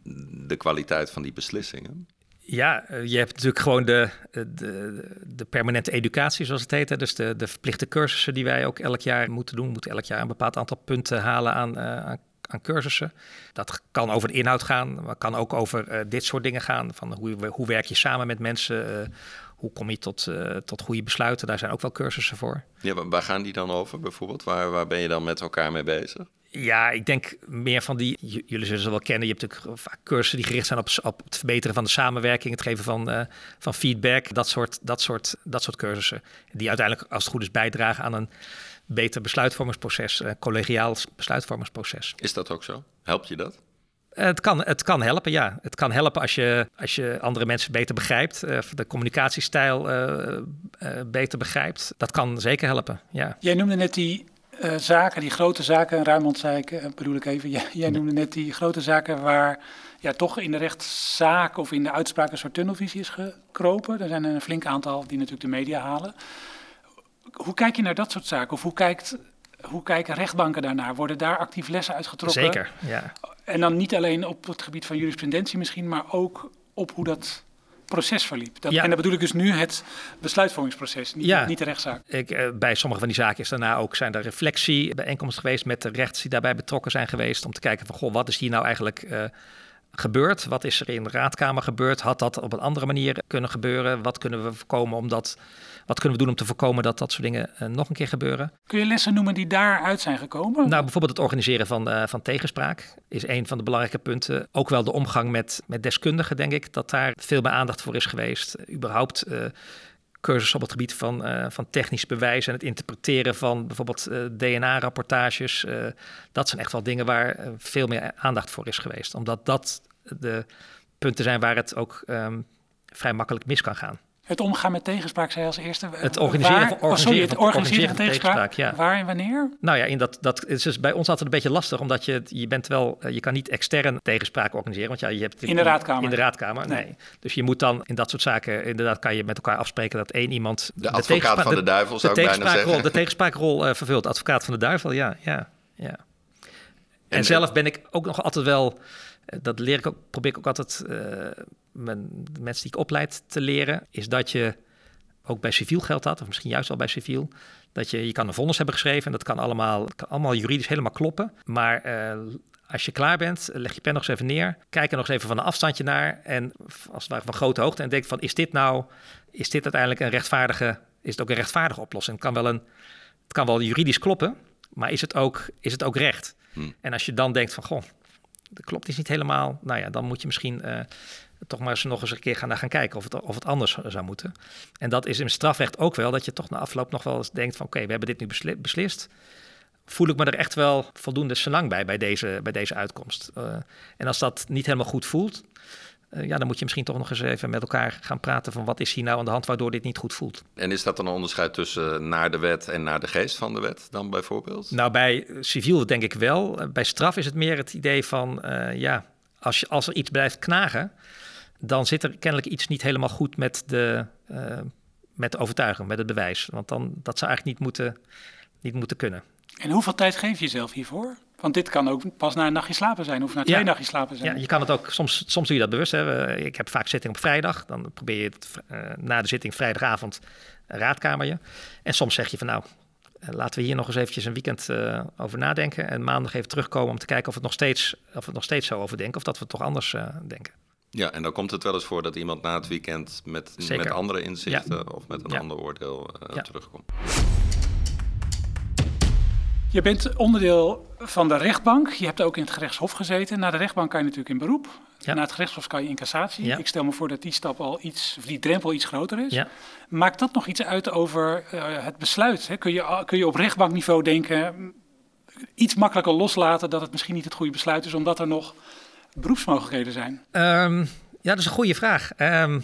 de kwaliteit van die beslissingen? Ja, eh, je hebt natuurlijk gewoon de, de, de permanente educatie, zoals het heet. Dus de, de verplichte cursussen die wij ook elk jaar moeten doen. Moeten elk jaar een bepaald aantal punten halen aan, aan, cursussen. Dat kan over de inhoud gaan, maar kan ook over dit soort dingen gaan. Van hoe, hoe werk je samen met mensen? Hoe kom je tot, tot goede besluiten? Daar zijn ook wel cursussen voor. Ja, waar gaan die dan over bijvoorbeeld? Waar, waar ben je dan met elkaar mee bezig? Ja, ik denk meer van die. Jullie zullen ze wel kennen. Je hebt natuurlijk vaak cursussen die gericht zijn op, op het verbeteren van de samenwerking, het geven van, uh, van feedback, dat soort, dat, soort, dat soort cursussen. Die uiteindelijk, als het goed is, bijdragen aan een beter besluitvormingsproces, een collegiaal besluitvormingsproces. Is dat ook zo? Helpt je dat? Het kan, het kan helpen, ja. Het kan helpen als je, als je andere mensen beter begrijpt, uh, de communicatiestijl uh, beter begrijpt. Dat kan zeker helpen, ja. Jij noemde net die uh, zaken, die grote zaken, Ruimond zei ik, uh, bedoel ik even, jij, jij noemde net die grote zaken waar ja, toch in de rechtszaak of in de uitspraak een soort tunnelvisie is gekropen. Er zijn een flink aantal die natuurlijk de media halen. Hoe kijk je naar dat soort zaken? Of hoe, kijkt, hoe kijken rechtbanken daarnaar? Worden daar actief lessen uitgetrokken? Zeker, ja. En dan niet alleen op het gebied van jurisprudentie misschien, maar ook op hoe dat proces verliep. Dat, En dan bedoel ik dus nu het besluitvormingsproces, niet, ja. niet de rechtszaak. Ik, uh, bij sommige van die zaken is daarna ook zijn er reflectiebijeenkomsten geweest met de rechters die daarbij betrokken zijn geweest. Om te kijken van, goh, wat is hier nou eigenlijk uh, gebeurd? Wat is er in de raadkamer gebeurd? Had dat op een andere manier kunnen gebeuren? Wat kunnen we voorkomen om dat wat kunnen we doen om te voorkomen dat dat soort dingen uh, nog een keer gebeuren? Kun je lessen noemen die daaruit zijn gekomen? Nou, bijvoorbeeld het organiseren van, uh, van tegenspraak is een van de belangrijke punten. Ook wel de omgang met, met deskundigen, denk ik, dat daar veel meer aandacht voor is geweest. überhaupt uh, cursus op het gebied van, uh, van technisch bewijs en het interpreteren van bijvoorbeeld uh, DNA-rapportages. Uh, dat zijn echt wel dingen waar veel meer aandacht voor is geweest. Omdat dat de punten zijn waar het ook um, vrij makkelijk mis kan gaan. Het omgaan met tegenspraak, zei als eerste. Het organiseren, waar, van, organiseren, oh, sorry, het van, organiseren van tegenspraak. tegenspraak ja. Waar en wanneer? Nou ja, in dat, dat is dus bij ons altijd een beetje lastig, omdat je, je bent wel, je kan niet extern tegenspraak organiseren. Want ja, je hebt in de raadkamer. In de raadkamer, nee. nee. Dus je moet dan in dat soort zaken, inderdaad, kan je met elkaar afspreken dat één iemand. De, de advocaat van de, de duivel, zou de ik bijna zeggen. De tegenspraakrol uh, vervult, advocaat van de duivel, ja. ja, ja. En, en zelf ben ik ook nog altijd wel dat leer ik ook, probeer ik ook altijd uh, mijn, de mensen die ik opleid te leren, is dat je ook bij civiel geldt dat, of misschien juist al bij civiel, dat je, je kan een vonnis hebben geschreven en dat kan allemaal, kan allemaal juridisch helemaal kloppen. Maar uh, als je klaar bent, leg je pen nog eens even neer, kijk er nog eens even van een afstandje naar en als het ware van grote hoogte en denk van, is dit nou, is dit uiteindelijk een rechtvaardige, is het ook een rechtvaardige oplossing? Het kan wel, een, het kan wel juridisch kloppen, maar is het ook, is het ook recht? Hmm. En als je dan denkt van, goh, klopt is niet helemaal, nou ja, dan moet je misschien... Uh, toch maar eens nog eens een keer gaan naar gaan kijken of het, of het anders zou moeten. En dat is in strafrecht ook wel, dat je toch na afloop nog wel eens denkt van oké, we hebben dit nu besli beslist. Voel ik me er echt wel voldoende senang bij, bij deze, bij deze uitkomst. Uh, en als dat niet helemaal goed voelt, ja, dan moet je misschien toch nog eens even met elkaar gaan praten van wat is hier nou aan de hand waardoor dit niet goed voelt. En is dat dan een onderscheid tussen naar de wet en naar de geest van de wet dan bijvoorbeeld? Nou, bij civiel denk ik wel. Bij straf is het meer het idee van, uh, ja, als, je, als er iets blijft knagen, dan zit er kennelijk iets niet helemaal goed met de, uh, met de overtuiging, met het bewijs. Want dan, dat zou eigenlijk niet moeten, niet moeten kunnen. En hoeveel tijd geef je jezelf hiervoor? Want dit kan ook pas na een nachtje slapen zijn of na twee ja. nachtjes slapen zijn. Ja, je kan het ook, soms, soms doe je dat bewust. Hè. Ik heb vaak zitting op vrijdag. Dan probeer je het uh, na de zitting vrijdagavond raadkamer je. En soms zeg je van nou, uh, laten we hier nog eens eventjes een weekend uh, over nadenken. En maandag even terugkomen om te kijken of het nog steeds, of het nog steeds zo overdenken. Of dat we het toch anders denken. Ja, en dan komt het wel eens voor dat iemand na het weekend met, met andere inzichten ja. of met een ja. ander oordeel uh, ja. terugkomt. Je bent onderdeel van de rechtbank. Je hebt ook in het gerechtshof gezeten. Na de rechtbank kan je natuurlijk in beroep. Na het gerechtshof kan je in cassatie. Ik stel me voor dat die stap al iets, of die drempel iets groter is. Maakt dat nog iets uit over uh, het besluit? Hè? Kun, je, kun je op rechtbankniveau denken, iets makkelijker loslaten dat het misschien niet het goede besluit is, omdat er nog beroepsmogelijkheden zijn? Um, ja, dat is een goede vraag. Um,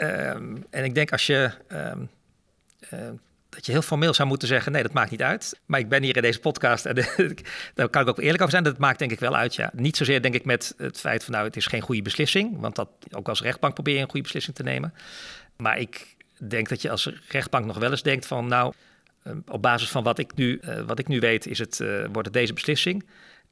um, en ik denk als je dat je heel formeel zou moeten zeggen: nee, dat maakt niet uit. Maar ik ben hier in deze podcast en daar kan ik ook eerlijk over zijn. Dat maakt denk ik wel uit. Ja. Niet zozeer denk ik met het feit van nou, het is geen goede beslissing. Want dat ook als rechtbank probeer je een goede beslissing te nemen. Maar ik denk dat je als rechtbank nog wel eens denkt van nou, op basis van wat ik nu, uh, wat ik nu weet, is het, uh, wordt het deze beslissing.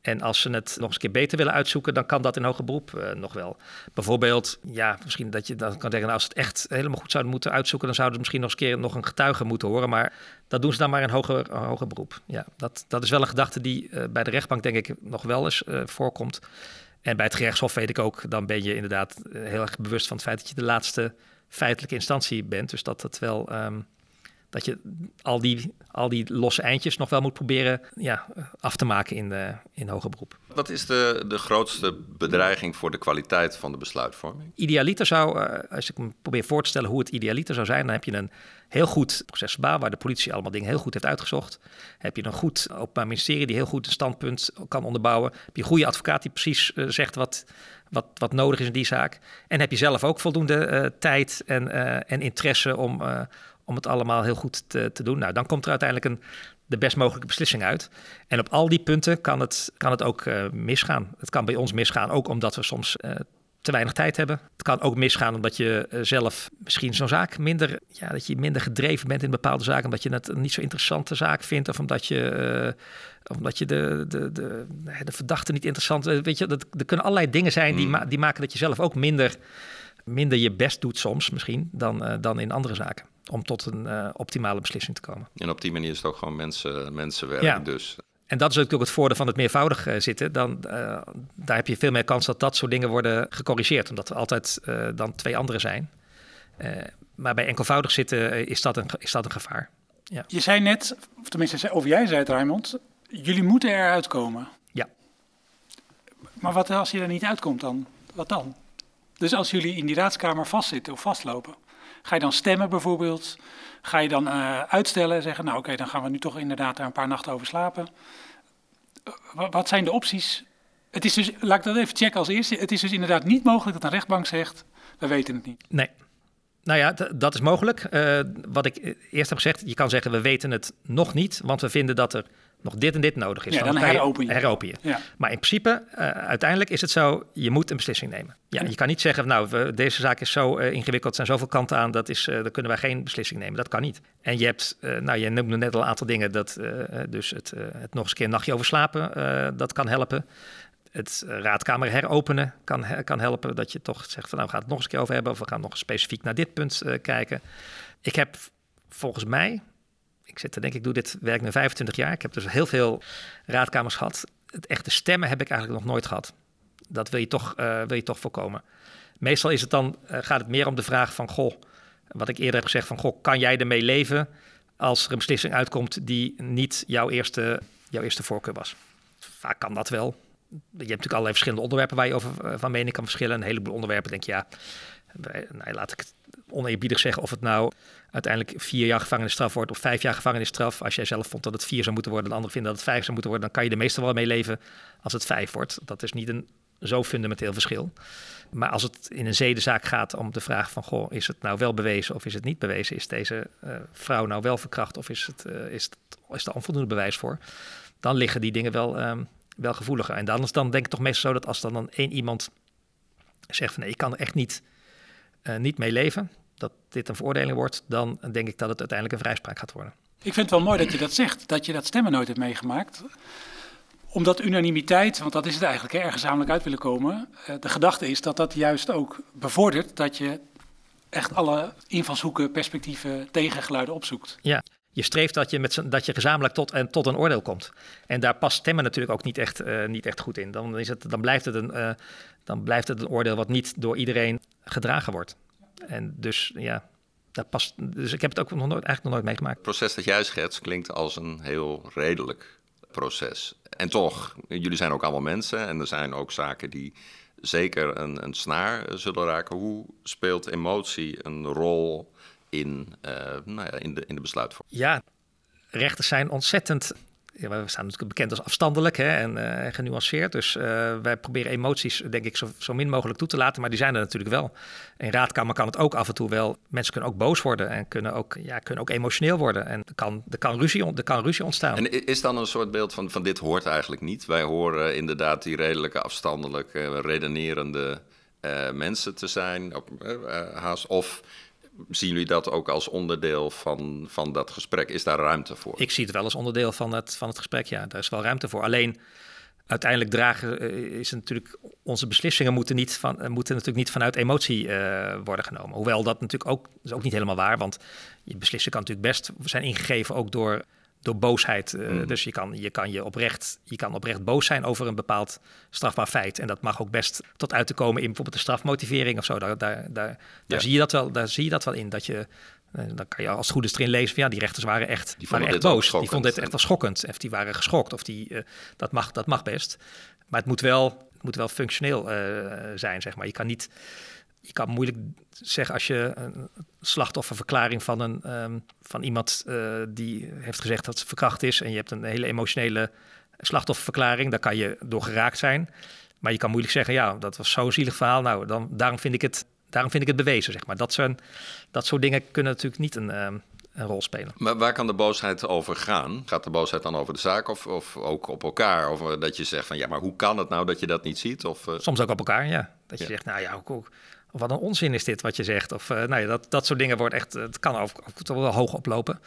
En als ze het nog eens een keer beter willen uitzoeken, dan kan dat in hoger beroep uh, nog wel. Bijvoorbeeld, ja, misschien dat je dan kan zeggen, nou, als ze het echt helemaal goed zouden moeten uitzoeken, dan zouden ze misschien nog eens een keer nog een getuige moeten horen. Maar dat doen ze dan maar in hoger, hoger beroep. Ja, dat, dat is wel een gedachte die uh, bij de rechtbank, denk ik, nog wel eens voorkomt. En bij het gerechtshof weet ik ook, dan ben je inderdaad heel erg bewust van het feit dat je de laatste feitelijke instantie bent. Dus dat het wel. Um, dat je al die, al die losse eindjes nog wel moet proberen ja, af te maken in, de, in hoger beroep. Wat is de, de grootste bedreiging voor de kwaliteit van de besluitvorming? Idealiter zou, uh, als ik me probeer voor te stellen hoe het idealiter zou zijn, dan heb je een heel goed procesverbaal waar de politie allemaal dingen heel goed heeft uitgezocht. Heb je een goed openbaar ministerie die heel goed een standpunt kan onderbouwen. Heb je een goede advocaat die precies uh, zegt wat, wat, wat nodig is in die zaak. En heb je zelf ook voldoende uh, tijd en, en interesse om om het allemaal heel goed te, te doen. Nou, dan komt er uiteindelijk een, de best mogelijke beslissing uit. En op al die punten kan het, kan het ook uh, misgaan. Het kan bij ons misgaan, ook omdat we soms uh, te weinig tijd hebben. Het kan ook misgaan omdat je uh, zelf misschien zo'n zaak minder, ja, dat je minder gedreven bent in bepaalde zaken, omdat je het een niet zo interessante zaak vindt, of omdat je, omdat je de, de, de, de verdachte niet interessant. Weet je, dat, er kunnen allerlei dingen zijn die, ma die maken dat je zelf ook minder, minder je best doet soms misschien dan, dan in andere zaken om tot een uh, optimale beslissing te komen. En op die manier is het ook gewoon mensen, mensenwerk ja. dus. En dat is ook het voordeel van het meervoudig uh, zitten. Dan, uh, daar heb je veel meer kans dat dat soort dingen worden gecorrigeerd. Omdat er altijd dan twee anderen zijn. maar bij enkelvoudig zitten is dat een, is dat een gevaar. Ja. Je zei net, of tenminste, of jij zei het Raymond, jullie moeten eruit komen. Ja. Maar wat als je er niet uitkomt dan? Wat dan? Dus als jullie in die raadskamer vastzitten of vastlopen, Ga je dan stemmen bijvoorbeeld? Ga je dan uh, uitstellen en zeggen, nou oké, dan gaan we nu toch inderdaad daar een paar nachten over slapen. Uh, wat zijn de opties? Het is dus, laat ik dat even checken als eerste. Het is dus inderdaad niet mogelijk dat een rechtbank zegt, we weten het niet. Nee. Nou ja, dat is mogelijk. Uh, wat ik eerst heb gezegd, je kan zeggen, we weten het nog niet, want we vinden dat er nog dit en dit nodig is. Ja, dan, dan heropen je. Heropen je. Ja. Maar in principe, uh, uiteindelijk is het zo, je moet een beslissing nemen. Ja, Je kan niet zeggen, nou, we, deze zaak is zo uh, ingewikkeld, zijn zoveel kanten aan, dat is, uh, dan kunnen wij geen beslissing nemen. Dat kan niet. En je hebt, nou, je noemde net al een aantal dingen, dat, dus het, het nog eens een keer een nachtje over slapen, dat kan helpen. Het raadkamer heropenen kan, kan helpen, dat je toch zegt van, nou, we gaan het nog eens een keer over hebben, of we gaan nog specifiek naar dit punt kijken. Ik heb volgens mij, ik zit er denk ik, doe dit werk nu 25 jaar. Ik heb dus heel veel raadkamers gehad. Het echte stemmen heb ik eigenlijk nog nooit gehad. Dat wil je toch, uh, wil je toch voorkomen. Meestal is het dan, uh, gaat het meer om de vraag van, goh, wat ik eerder heb gezegd van, goh, kan jij ermee leven als er een beslissing uitkomt die niet jouw eerste, jouw eerste voorkeur was? Vaak kan dat wel. Je hebt natuurlijk allerlei verschillende onderwerpen waar je over uh, van mening kan verschillen. Een heleboel onderwerpen denk je, ja, nou, laat ik oneerbiedig zeggen of het nou uiteindelijk vier jaar gevangenisstraf wordt of vijf jaar gevangenisstraf. Als jij zelf vond dat het vier zou moeten worden, de anderen vinden dat het vijf zou moeten worden, dan kan je er meestal wel mee leven als het vijf wordt. Dat is niet een zo fundamenteel verschil. Maar als het in een zedenzaak gaat om de vraag van, goh, is het nou wel bewezen of is het niet bewezen? Is deze uh, vrouw nou wel verkracht of is, het, uh, is, het, is er onvoldoende bewijs voor? Dan liggen die dingen wel, um, wel gevoeliger. En dan, dan denk ik toch meestal zo dat als dan, dan één iemand zegt van, nee, ik kan echt niet, uh, niet mee leven, dat dit een veroordeling wordt, dan denk ik dat het uiteindelijk een vrijspraak gaat worden. Ik vind het wel mooi dat je dat zegt, dat je dat stemmen nooit hebt meegemaakt omdat unanimiteit, want dat is het eigenlijk, hè, er gezamenlijk uit willen komen. Uh, de gedachte is dat dat juist ook bevordert dat je echt alle invalshoeken, perspectieven, tegengeluiden opzoekt. Ja, je streeft dat je, met dat je gezamenlijk tot, en, tot een oordeel komt. En daar past stemmen natuurlijk ook niet echt, uh, niet echt goed in. Dan, is het, dan, blijft het een, uh, dan blijft het een oordeel wat niet door iedereen gedragen wordt. En dus ja, dat past. Dus ik heb het ook nog nooit, eigenlijk nog nooit meegemaakt. Het proces dat jij schetst klinkt als een heel redelijk proces. En toch, jullie zijn ook allemaal mensen en er zijn ook zaken die zeker een, een snaar zullen raken. Hoe speelt emotie een rol in, uh, nou ja, in, de, in de besluitvorming? Ja, rechters zijn ontzettend ja, we staan natuurlijk bekend als afstandelijk hè, en uh, genuanceerd. Dus uh, wij proberen emoties, denk ik, zo, zo, min mogelijk toe te laten. Maar die zijn er natuurlijk wel. In raadkamer kan het ook af en toe wel. Mensen kunnen ook boos worden en kunnen ook, ja, kunnen ook emotioneel worden. En er kan, er, kan ruzie, er kan ruzie ontstaan. En is dan een soort beeld van, van dit hoort eigenlijk niet? Wij horen inderdaad die redelijke, afstandelijke, redenerende uh, mensen te zijn. haast, of zien jullie dat ook als onderdeel van, van dat gesprek? Is daar ruimte voor? Ik zie het wel als onderdeel van het, van het gesprek, ja. Daar is wel ruimte voor. Alleen, uiteindelijk dragen eh, is natuurlijk onze beslissingen moeten, niet van, eh, moeten natuurlijk niet vanuit emotie uh, worden genomen. Hoewel dat natuurlijk ook, is ook niet helemaal waar, want je beslissen kan natuurlijk best zijn ingegeven ook door, door boosheid. Uh, Dus je kan, je, kan je, oprecht, je kan oprecht boos zijn over een bepaald strafbaar feit. En dat mag ook best tot uit te komen in bijvoorbeeld de strafmotivering of zo. Daar, daar, daar, daar, zie, je dat wel, daar zie je dat wel in, dat je dan kan je als het goed is erin lezen van ja, die rechters waren echt, die waren echt boos. Die vonden het echt wel schokkend. Of die waren geschokt. Of die, uh, dat, mag, dat mag best. Maar het moet wel, het moet wel functioneel uh, zijn, zeg maar. Je kan niet... Je kan moeilijk zeggen als je een slachtofferverklaring van, een, um, van iemand uh, die heeft gezegd dat ze verkracht is. En je hebt een hele emotionele slachtofferverklaring. Daar kan je door geraakt zijn. Maar je kan moeilijk zeggen, ja, dat was zo'n zielig verhaal. Nou, dan, daarom vind ik het daarom vind ik het bewezen, zeg maar. Dat, zijn, dat soort dingen kunnen natuurlijk niet een, uh, een rol spelen. Maar waar kan de boosheid over gaan? Gaat de boosheid dan over de zaak of, of ook op elkaar? Of dat je zegt van, ja, maar hoe kan het nou dat je dat niet ziet? Of, uh... Soms ook op elkaar, ja. Dat je zegt, nou ja, ook, ook, wat een onzin is dit wat je zegt. Of uh, nou ja, dat, dat soort dingen wordt echt, het kan ook, ook wel hoog oplopen.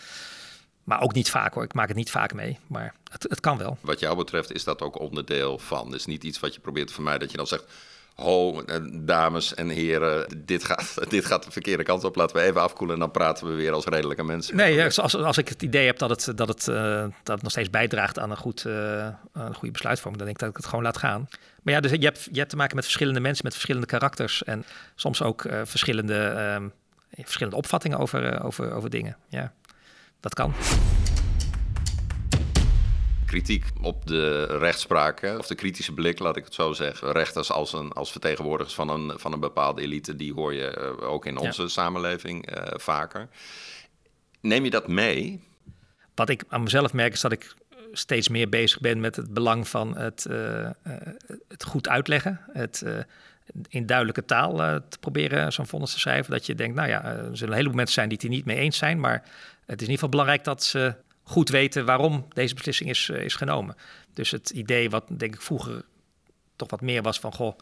Maar ook niet vaak hoor. Ik maak het niet vaak mee. Maar het, het kan wel. Wat jou betreft is dat ook onderdeel van. is niet iets wat je probeert te vermijden. Dat je dan zegt ho, eh, dames en heren, dit gaat, dit gaat de verkeerde kant op. Laten we even afkoelen en dan praten we weer als redelijke mensen. Nee, als, als ik het idee heb dat het, dat het, uh, dat het nog steeds bijdraagt aan een, goed, uh, een goede besluitvorming, dan denk ik dat ik het gewoon laat gaan. Maar ja, dus je hebt, je hebt te maken met verschillende mensen, met verschillende karakters en soms ook uh, verschillende, uh, verschillende opvattingen over, over, over dingen. Ja, dat kan kritiek op de rechtspraak, of de kritische blik, laat ik het zo zeggen. Rechters als, een, als vertegenwoordigers van een, van een bepaalde elite, die hoor je eh, ook in onze samenleving vaker. Neem je dat mee? Wat ik aan mezelf merk is dat ik steeds meer bezig ben met het belang van het, uh, het goed uitleggen. Het in duidelijke taal te proberen zo'n vonnis te schrijven. Dat je denkt, nou ja, er zullen een heleboel mensen zijn die het niet mee eens zijn. Maar het is in ieder geval belangrijk dat ze goed weten waarom deze beslissing is, eh, is genomen. Dus het idee wat denk ik vroeger toch wat meer was van... goh,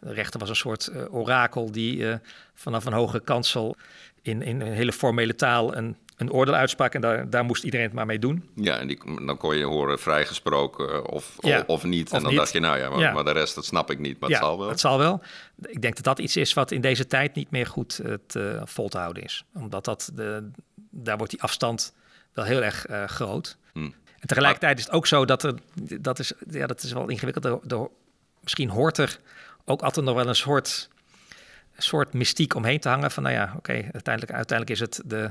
de rechter was een soort orakel die vanaf een hoge kansel... in, in een hele formele taal een, een oordeel uitsprak... en daar, daar moest iedereen het maar mee doen. Ja, en die, dan kon je horen vrijgesproken of, ja, of, of niet. en dan dacht je, nou ja maar, ja maar, de rest, dat snap ik niet, maar ja, het zal wel. het zal wel. Ik denk dat dat iets is wat in deze tijd niet meer goed te, vol te houden is. Omdat dat de, daar wordt die afstand wel heel erg uh, groot. Hmm. En tegelijkertijd is het ook zo dat er, dat is, ja, dat is wel ingewikkeld. De, misschien hoort er ook altijd nog wel een soort, soort mystiek omheen te hangen. Van nou ja, oké, uiteindelijk, uiteindelijk is het de,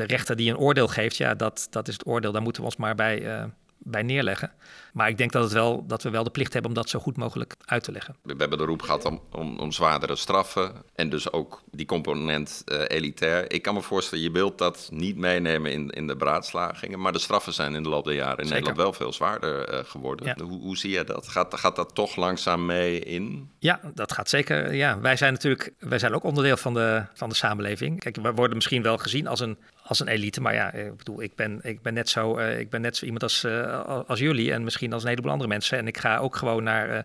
de rechter die een oordeel geeft. Ja, dat, dat is het oordeel. Daar moeten we ons maar bij, uh, bij neerleggen. Maar ik denk dat, het wel, dat we wel de plicht hebben om dat zo goed mogelijk uit te leggen. We hebben de roep gehad om, om, om zwaardere straffen en dus ook die component uh, elitair. Ik kan me voorstellen, je wilt dat niet meenemen in, in de beraadslagingen, maar de straffen zijn in de loop der jaren in Nederland wel veel zwaarder uh, geworden. Hoe, hoe, zie je dat? Gaat, gaat dat toch langzaam mee in? Ja, dat gaat zeker. Ja, wij zijn natuurlijk wij zijn ook onderdeel van de, van de samenleving. Kijk, we worden misschien wel gezien als een, als een elite, maar ja, ik bedoel, ik ben, ik ben, net, zo, uh, ik ben net zo iemand als, als jullie en misschien als een heleboel andere mensen. En ik ga ook gewoon naar, uh,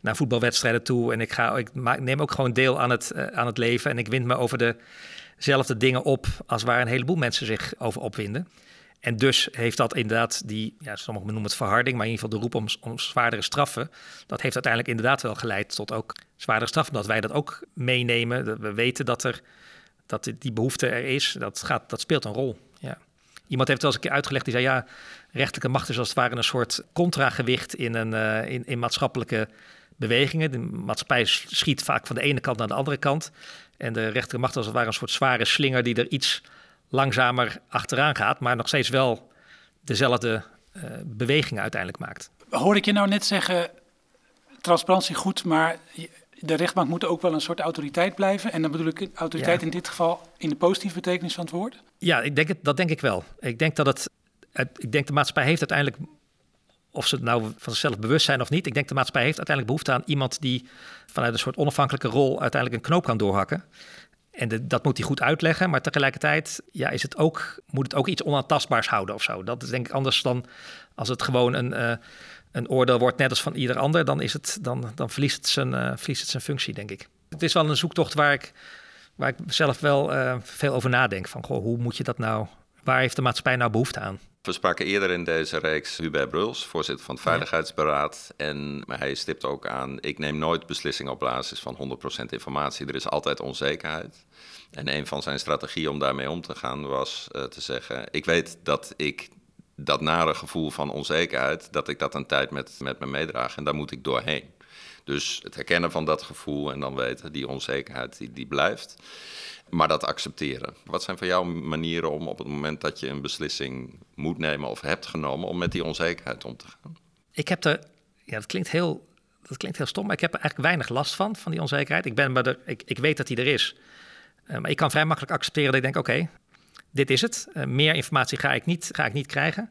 naar voetbalwedstrijden toe. En ik, ga, ik neem ook gewoon deel aan het, aan het leven. En ik wind me over dezelfde dingen op als waar een heleboel mensen zich over opwinden. En dus heeft dat inderdaad die, ja, sommigen noemen het verharding, maar in ieder geval de roep om, om zwaardere straffen. Dat heeft uiteindelijk inderdaad wel geleid tot ook zwaardere straffen. Dat wij dat ook meenemen. We weten dat, er, dat die behoefte er is. Dat, gaat, dat speelt een rol. Ja. Iemand heeft wel eens een keer uitgelegd, die zei ja, rechterlijke macht is als het ware een soort contragewicht in, een, uh, in, in maatschappelijke bewegingen. De maatschappij schiet vaak van de ene kant naar de andere kant. En de rechterlijke macht als het ware een soort zware slinger die er iets langzamer achteraan gaat, maar nog steeds wel dezelfde uh, bewegingen uiteindelijk maakt. Hoor ik je nou net zeggen, transparantie goed, maar de rechtbank moet ook wel een soort autoriteit blijven. En dan bedoel ik autoriteit ja. in dit geval in de positieve betekenis van het woord? Ja, ik denk het, dat denk ik wel. Ik denk dat het ik denk de maatschappij heeft uiteindelijk, of ze het nou van zichzelf bewust zijn of niet, ik denk de maatschappij heeft uiteindelijk behoefte aan iemand die vanuit een soort onafhankelijke rol uiteindelijk een knoop kan doorhakken. En de, dat moet hij goed uitleggen, maar tegelijkertijd ja, is het ook, moet het ook iets onaantastbaars houden of zo. Dat is denk ik anders dan als het gewoon een, uh, een oordeel wordt, net als van ieder ander, dan, is het, dan, dan verliest, het zijn, uh, verliest het zijn functie, denk ik. Het is wel een zoektocht waar ik, waar ik zelf wel uh, veel over nadenk. Van goh, hoe moet je dat nou, waar heeft de maatschappij nou behoefte aan? We spraken eerder in deze reeks Hubert Bruls, voorzitter van het Veiligheidsberaad. En hij stipt ook aan, ik neem nooit beslissingen op basis van 100% informatie. Er is altijd onzekerheid. En een van zijn strategieën om daarmee om te gaan was uh, te zeggen, ik weet dat ik dat nare gevoel van onzekerheid, dat ik dat een tijd met, met me meedraag en daar moet ik doorheen. Dus het herkennen van dat gevoel en dan weten, die onzekerheid die, die blijft. Maar dat accepteren. Wat zijn voor jou manieren om op het moment dat je een beslissing moet nemen of hebt genomen, om met die onzekerheid om te gaan? Ik heb er, ja, dat klinkt heel, dat klinkt heel stom, maar ik heb er eigenlijk weinig last van, van die onzekerheid. Ik, ben er, ik, ik weet dat die er is. Uh, maar ik kan vrij makkelijk accepteren dat ik denk, oké, dit is het. Uh, meer informatie ga ik, niet, ga ik niet krijgen.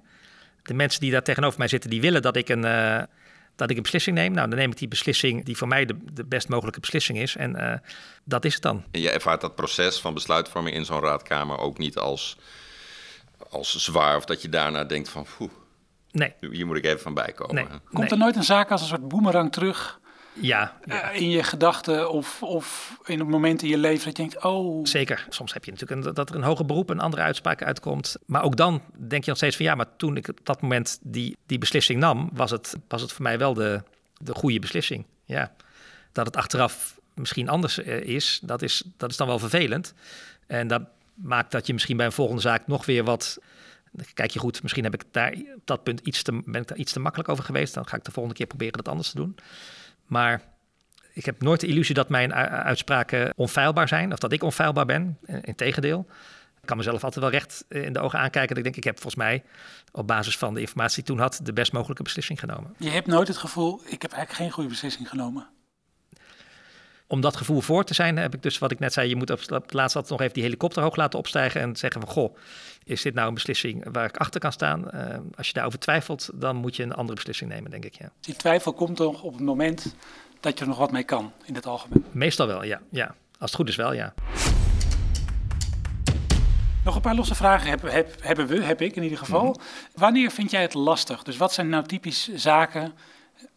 De mensen die daar tegenover mij zitten, die willen dat ik een, uh, dat ik een beslissing neem. Nou, dan neem ik die beslissing die voor mij de, de best mogelijke beslissing is. En uh, dat is het dan. En je ervaart dat proces van besluitvorming in zo'n raadkamer ook niet als, als zwaar... of dat je daarna denkt van... Poeh, nee. hier moet ik even van bijkomen. Nee. Komt nee. er nooit een zaak als een soort boemerang terug... Ja, ja. Uh, in je gedachten of, of in het moment in je leven dat je denkt, oh... Zeker. Soms heb je natuurlijk een, dat er een hoger beroep, een andere uitspraak uitkomt. Maar ook dan denk je nog steeds van ja, maar toen ik op dat moment die, die beslissing nam, was het, was het voor mij wel de, de goede beslissing. Ja. Dat het achteraf misschien anders uh, is, dat is, dat is dan wel vervelend. En dat maakt dat je misschien bij een volgende zaak nog weer wat... Kijk je goed, misschien heb ik daar op dat punt iets te, ben ik daar iets te makkelijk over geweest. Dan ga ik de volgende keer proberen dat anders te doen. Maar ik heb nooit de illusie dat mijn uitspraken onfeilbaar zijn of dat ik onfeilbaar ben. Integendeel. Ik kan mezelf altijd wel recht in de ogen aankijken. Dat ik denk, ik heb volgens mij op basis van de informatie die ik toen had, de best mogelijke beslissing genomen. Je hebt nooit het gevoel, ik heb eigenlijk geen goede beslissing genomen. Om dat gevoel voor te zijn, heb ik dus wat ik net zei, je moet op het laatst altijd nog even die helikopter hoog laten opstijgen en zeggen van, goh, is dit nou een beslissing waar ik achter kan staan? Uh, als je daarover twijfelt, dan moet je een andere beslissing nemen, denk ik. Ja. Die twijfel komt toch op het moment dat je er nog wat mee kan, in het algemeen? Meestal wel, ja. ja. Als het goed is wel, ja. Nog een paar losse vragen heb, heb, hebben we, heb ik in ieder geval. Mm -hmm. Wanneer vind jij het lastig? Dus wat zijn nou typisch zaken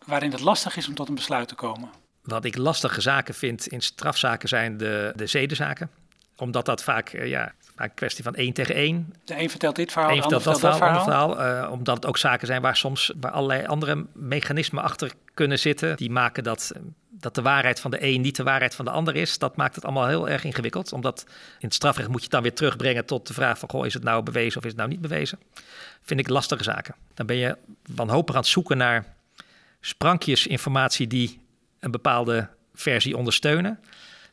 waarin het lastig is om tot een besluit te komen? Wat ik lastige zaken vind in strafzaken zijn de, de zedenzaken. Omdat dat vaak, uh, ja, vaak een kwestie van één tegen één. De een vertelt dit verhaal, de een ander vertelt dat verhaal. dat verhaal. verhaal uh, omdat het ook zaken zijn waar soms waar allerlei andere mechanismen achter kunnen zitten. Die maken dat, dat de waarheid van de een niet de waarheid van de ander is. Dat maakt het allemaal heel erg ingewikkeld. Omdat in het strafrecht moet je het dan weer terugbrengen tot de vraag van... Goh, is het nou bewezen of is het nou niet bewezen? Vind ik lastige zaken. Dan ben je wanhopig aan het zoeken naar sprankjes informatie die een bepaalde versie ondersteunen.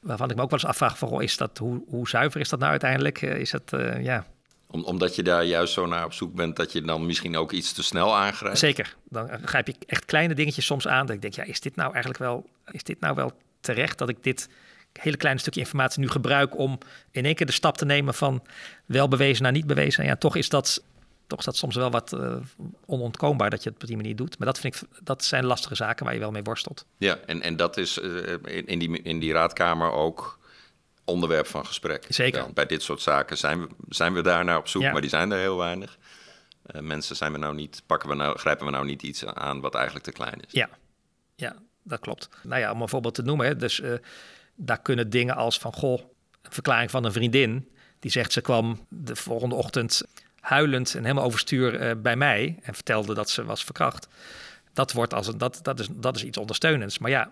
Waarvan ik me ook wel eens afvraag van, goh, is dat, hoe, hoe zuiver is dat nou uiteindelijk? Uh, is dat, uh, ja... Om, omdat je daar juist zo naar op zoek bent dat je dan misschien ook iets te snel aangrijpt? Zeker. Dan grijp ik echt kleine dingetjes soms aan. Dat ik denk, ja, is dit nou eigenlijk wel, is dit nou wel terecht dat ik dit hele kleine stukje informatie nu gebruik om in één keer de stap te nemen van wel bewezen naar niet bewezen? En ja, toch is dat, toch is dat soms wel wat uh, onontkoombaar dat je het op die manier doet. Maar dat vind ik, dat zijn lastige zaken waar je wel mee worstelt. Ja, en, en dat is uh, in, in, die, in die raadkamer ook onderwerp van gesprek. Zeker. Bij dit soort zaken zijn we, zijn we daar naar op zoek, Ja. maar die zijn er heel weinig. Uh, mensen zijn we nou niet, pakken we nou, grijpen we nou niet iets aan wat eigenlijk te klein is. Ja, ja dat klopt. Nou ja, om een voorbeeld te noemen. Hè, dus daar kunnen dingen als van, goh, een verklaring van een vriendin... die zegt ze kwam de volgende ochtend huilend en helemaal overstuur uh, bij mij... en vertelde dat ze was verkracht. Dat, wordt als een, dat, dat, is, dat is iets ondersteunends. Maar ja,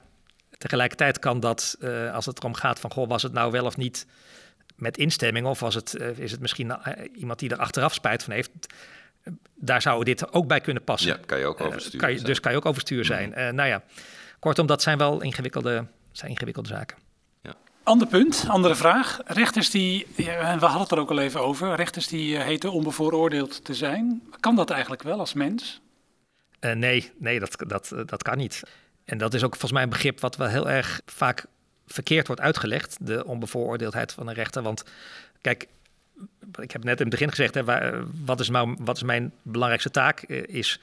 tegelijkertijd kan dat, uh, als het erom gaat van... goh, was het nou wel of niet met instemming... of was het, uh, is het misschien iemand die er achteraf spijt van heeft... Daar zou dit ook bij kunnen passen. Ja, kan je ook overstuur kan je, Dus kan je ook overstuur zijn. Mm. nou ja, kortom, dat zijn wel ingewikkelde, zijn ingewikkelde zaken. Ander punt, andere vraag. Rechters die, ja, we hadden het er ook al even over, rechters die uh, heten onbevooroordeeld te zijn. Kan dat eigenlijk wel als mens? Uh, nee, nee dat, dat, dat kan niet. En dat is ook volgens mij een begrip wat wel heel erg vaak verkeerd wordt uitgelegd, de onbevooroordeeldheid van een rechter. Want kijk, ik heb net in het begin gezegd, hè, wat, is nou, wat is mijn belangrijkste taak? Is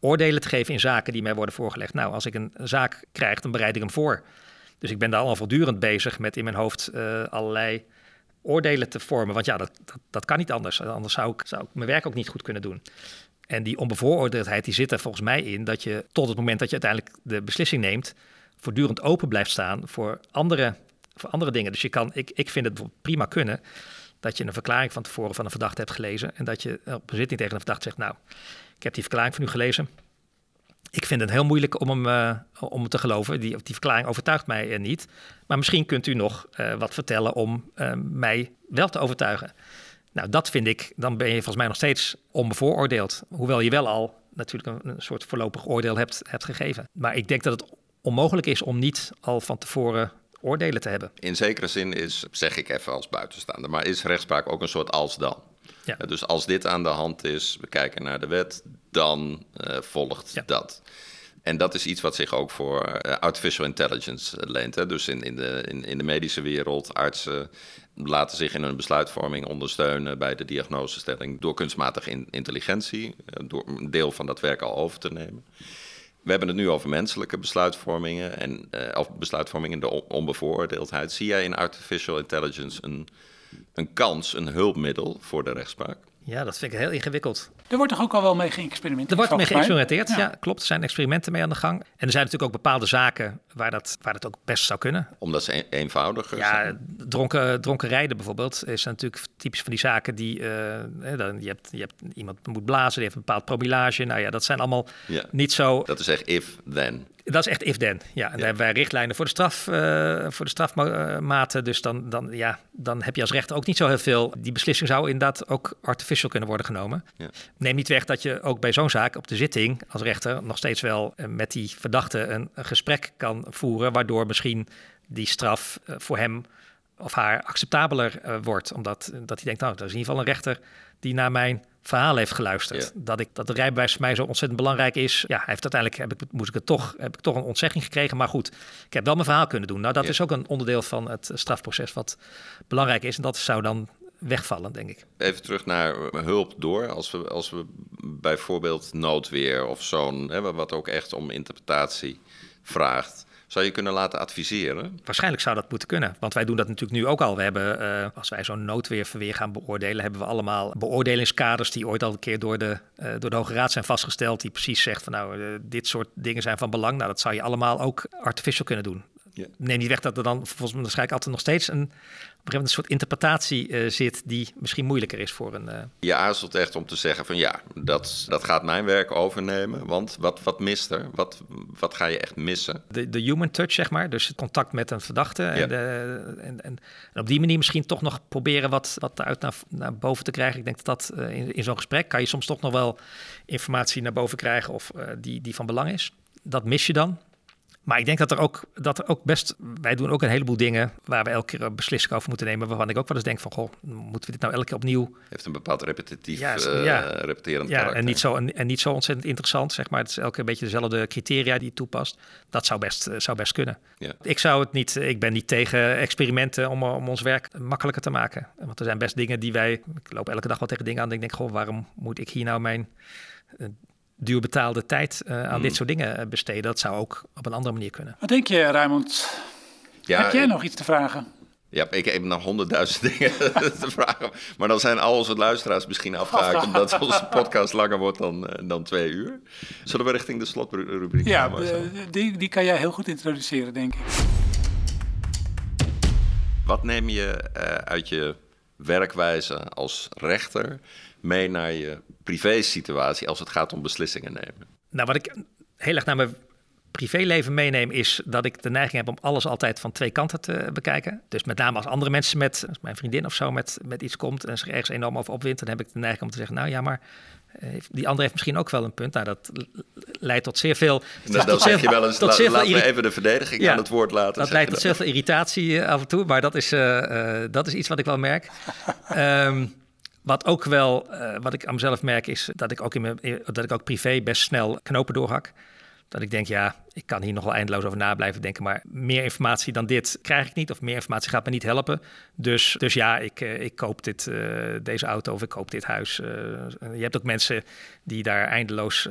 oordelen te geven in zaken die mij worden voorgelegd. Nou, als ik een zaak krijg, dan bereid ik hem voor. Dus ik ben daar al voortdurend bezig met in mijn hoofd uh, allerlei oordelen te vormen. Want ja, dat, dat, dat, kan niet anders. Anders zou ik, zou ik mijn werk ook niet goed kunnen doen. En die onbevooroordeeldheid die zit er volgens mij in dat je tot het moment dat je uiteindelijk de beslissing neemt, voortdurend open blijft staan voor andere, voor andere dingen. Dus je kan, ik, ik vind het prima kunnen dat je een verklaring van tevoren van een verdachte hebt gelezen en dat je op bezitting tegen een verdachte zegt, nou, ik heb die verklaring van u gelezen. Ik vind het heel moeilijk om hem, uh, om te geloven. Die, die verklaring overtuigt mij uh, niet. Maar misschien kunt u nog uh, wat vertellen om mij wel te overtuigen. Nou, dat vind ik, dan ben je volgens mij nog steeds onbevooroordeeld. Hoewel je wel al natuurlijk een, een soort voorlopig oordeel hebt, hebt gegeven. Maar ik denk dat het onmogelijk is om niet al van tevoren oordelen te hebben. In zekere zin is, zeg ik even als buitenstaander, maar is rechtspraak ook een soort als dan. Ja. Dus als dit aan de hand is, we kijken naar de wet, dan uh, volgt ja. dat. En dat is iets wat zich ook voor uh, artificial intelligence leent. Hè? Dus in, in, de, in, in de medische wereld, artsen laten zich in hun besluitvorming ondersteunen bij de diagnosestelling door kunstmatige in, intelligentie, door een deel van dat werk al over te nemen. We hebben het nu over menselijke besluitvormingen en uh, of besluitvorming in de onbevooroordeeldheid. Zie jij in artificial intelligence een, een kans, een hulpmiddel voor de rechtspraak? Ja, dat vind ik heel ingewikkeld. Er wordt toch ook al wel mee geëxperimenteerd? Er wordt mee geëxperimenteerd, ja. ja. klopt. Er zijn experimenten mee aan de gang. En er zijn natuurlijk ook bepaalde zaken waar dat, waar dat ook best zou kunnen. Omdat ze een, eenvoudiger ja, zijn? Dronken, dronken rijden bijvoorbeeld is natuurlijk typisch van die zaken die... Uh, dan, je, hebt, je hebt iemand moet blazen, die heeft een bepaald promillage. Nou ja, dat zijn allemaal ja. niet zo... Dat is echt if-then. Dat is echt if-then, ja. En daar hebben wij richtlijnen voor de, straf, uh, voor de strafmaten. Dus dan, dan, ja, dan heb je als rechter ook niet zo heel veel. Die beslissing zou inderdaad ook artificial kunnen worden genomen. Ja. Neem niet weg dat je ook bij zo'n zaak op de zitting als rechter nog steeds wel uh, met die verdachte een, een, gesprek kan voeren. Waardoor misschien die straf uh, voor hem of haar acceptabeler wordt. Omdat dat hij denkt, nou, dat is in ieder geval een rechter die naar mijn verhaal heeft geluisterd. Dat, ik, dat het rijbewijs voor mij zo ontzettend belangrijk is. Ja, hij heeft uiteindelijk heb ik, moest ik het toch, heb ik toch een ontzegging gekregen. Maar goed, ik heb wel mijn verhaal kunnen doen. Nou, dat is ook een onderdeel van het strafproces wat belangrijk is. En dat zou dan wegvallen, denk ik. Even terug naar hulp door. Als we, als we bijvoorbeeld noodweer of zo'n, wat ook echt om interpretatie vraagt zou je kunnen laten adviseren? Waarschijnlijk zou dat moeten kunnen, want wij doen dat natuurlijk nu ook al. We hebben, uh, als wij zo'n noodweerverweer gaan beoordelen, hebben we allemaal beoordelingskaders die ooit al een keer door de, uh, door de Hoge Raad zijn vastgesteld, die precies zegt van nou, uh, dit soort dingen zijn van belang. Nou, dat zou je allemaal ook artificial kunnen doen. Ja. Neem niet weg dat er dan volgens mij waarschijnlijk altijd nog steeds een, een soort interpretatie uh, zit die misschien moeilijker is voor een. Uh... Je aarzelt echt om te zeggen van ja, dat, dat gaat mijn werk overnemen. Want wat, wat mist er? Wat, wat ga je echt missen? De, de human touch, zeg maar. Dus het contact met een verdachte. Ja. En, de, en, en, en, op die manier misschien toch nog proberen wat, wat eruit naar, naar boven te krijgen. Ik denk dat dat uh, in, in zo'n gesprek kan je soms toch nog wel informatie naar boven krijgen of die, die van belang is. Dat mis je dan. Maar ik denk dat er, ook, dat er ook best... Wij doen ook een heleboel dingen waar we elke keer een beslissing over moeten nemen... waarvan ik ook wel eens denk van... goh, moeten we dit nou elke keer opnieuw... Heeft een bepaald repetitief, ja, uh, ja, repeterend ja, En niet, zo, en, en, niet zo ontzettend interessant, zeg maar. Het is elke keer een beetje dezelfde criteria die je toepast. Dat zou best, uh, zou best kunnen. Ja. Ik zou het niet... Ik ben niet tegen experimenten om, om ons werk makkelijker te maken. Want er zijn best dingen die wij... Ik loop elke dag wel tegen dingen aan en ik denk... goh, waarom moet ik hier nou mijn duur betaalde tijd uh, aan mm. dit soort dingen besteden. Dat zou ook op een andere manier kunnen. Wat denk je, Raymond? Ja, heb jij ik, nog iets te vragen? Ja, ik heb nog honderdduizend dingen te vragen. Maar dan zijn al onze luisteraars misschien afgehaakt... omdat onze podcast langer wordt dan, uh, dan twee uur. Zullen we richting de slotrubriek ja, gaan? Ja, die, die kan jij heel goed introduceren, denk ik. Wat neem je uh, uit je werkwijze als rechter mee naar je privé-situatie als het gaat om beslissingen nemen? Nou, wat ik heel erg naar mijn privéleven meeneem, is dat ik de neiging heb om alles altijd van twee kanten te bekijken. Dus met name als andere mensen met, als mijn vriendin of zo, met, met iets komt en zich ergens enorm over opwint, dan heb ik de neiging om te zeggen, nou ja, maar eh, die ander heeft misschien ook wel een punt. Nou, dat leidt tot zeer veel. Dan, dan zeg je wel eens, tot la, laat me even de verdediging ja, aan het woord laten. Dat leidt tot zeer veel irritatie uh, af en toe, maar dat is, uh, uh, dat is iets wat ik wel merk. um, wat ook wel, uh, wat ik aan mezelf merk, is dat ik ook, in mijn, dat ik ook privé best snel knopen doorhak. Dat ik denk, ja, ik kan hier nog wel eindeloos over na blijven denken, maar meer informatie dan dit krijg ik niet, of meer informatie gaat me niet helpen. Dus, dus ja, ik, uh, ik koop dit, uh, deze auto of ik koop dit huis. je hebt ook mensen die daar eindeloos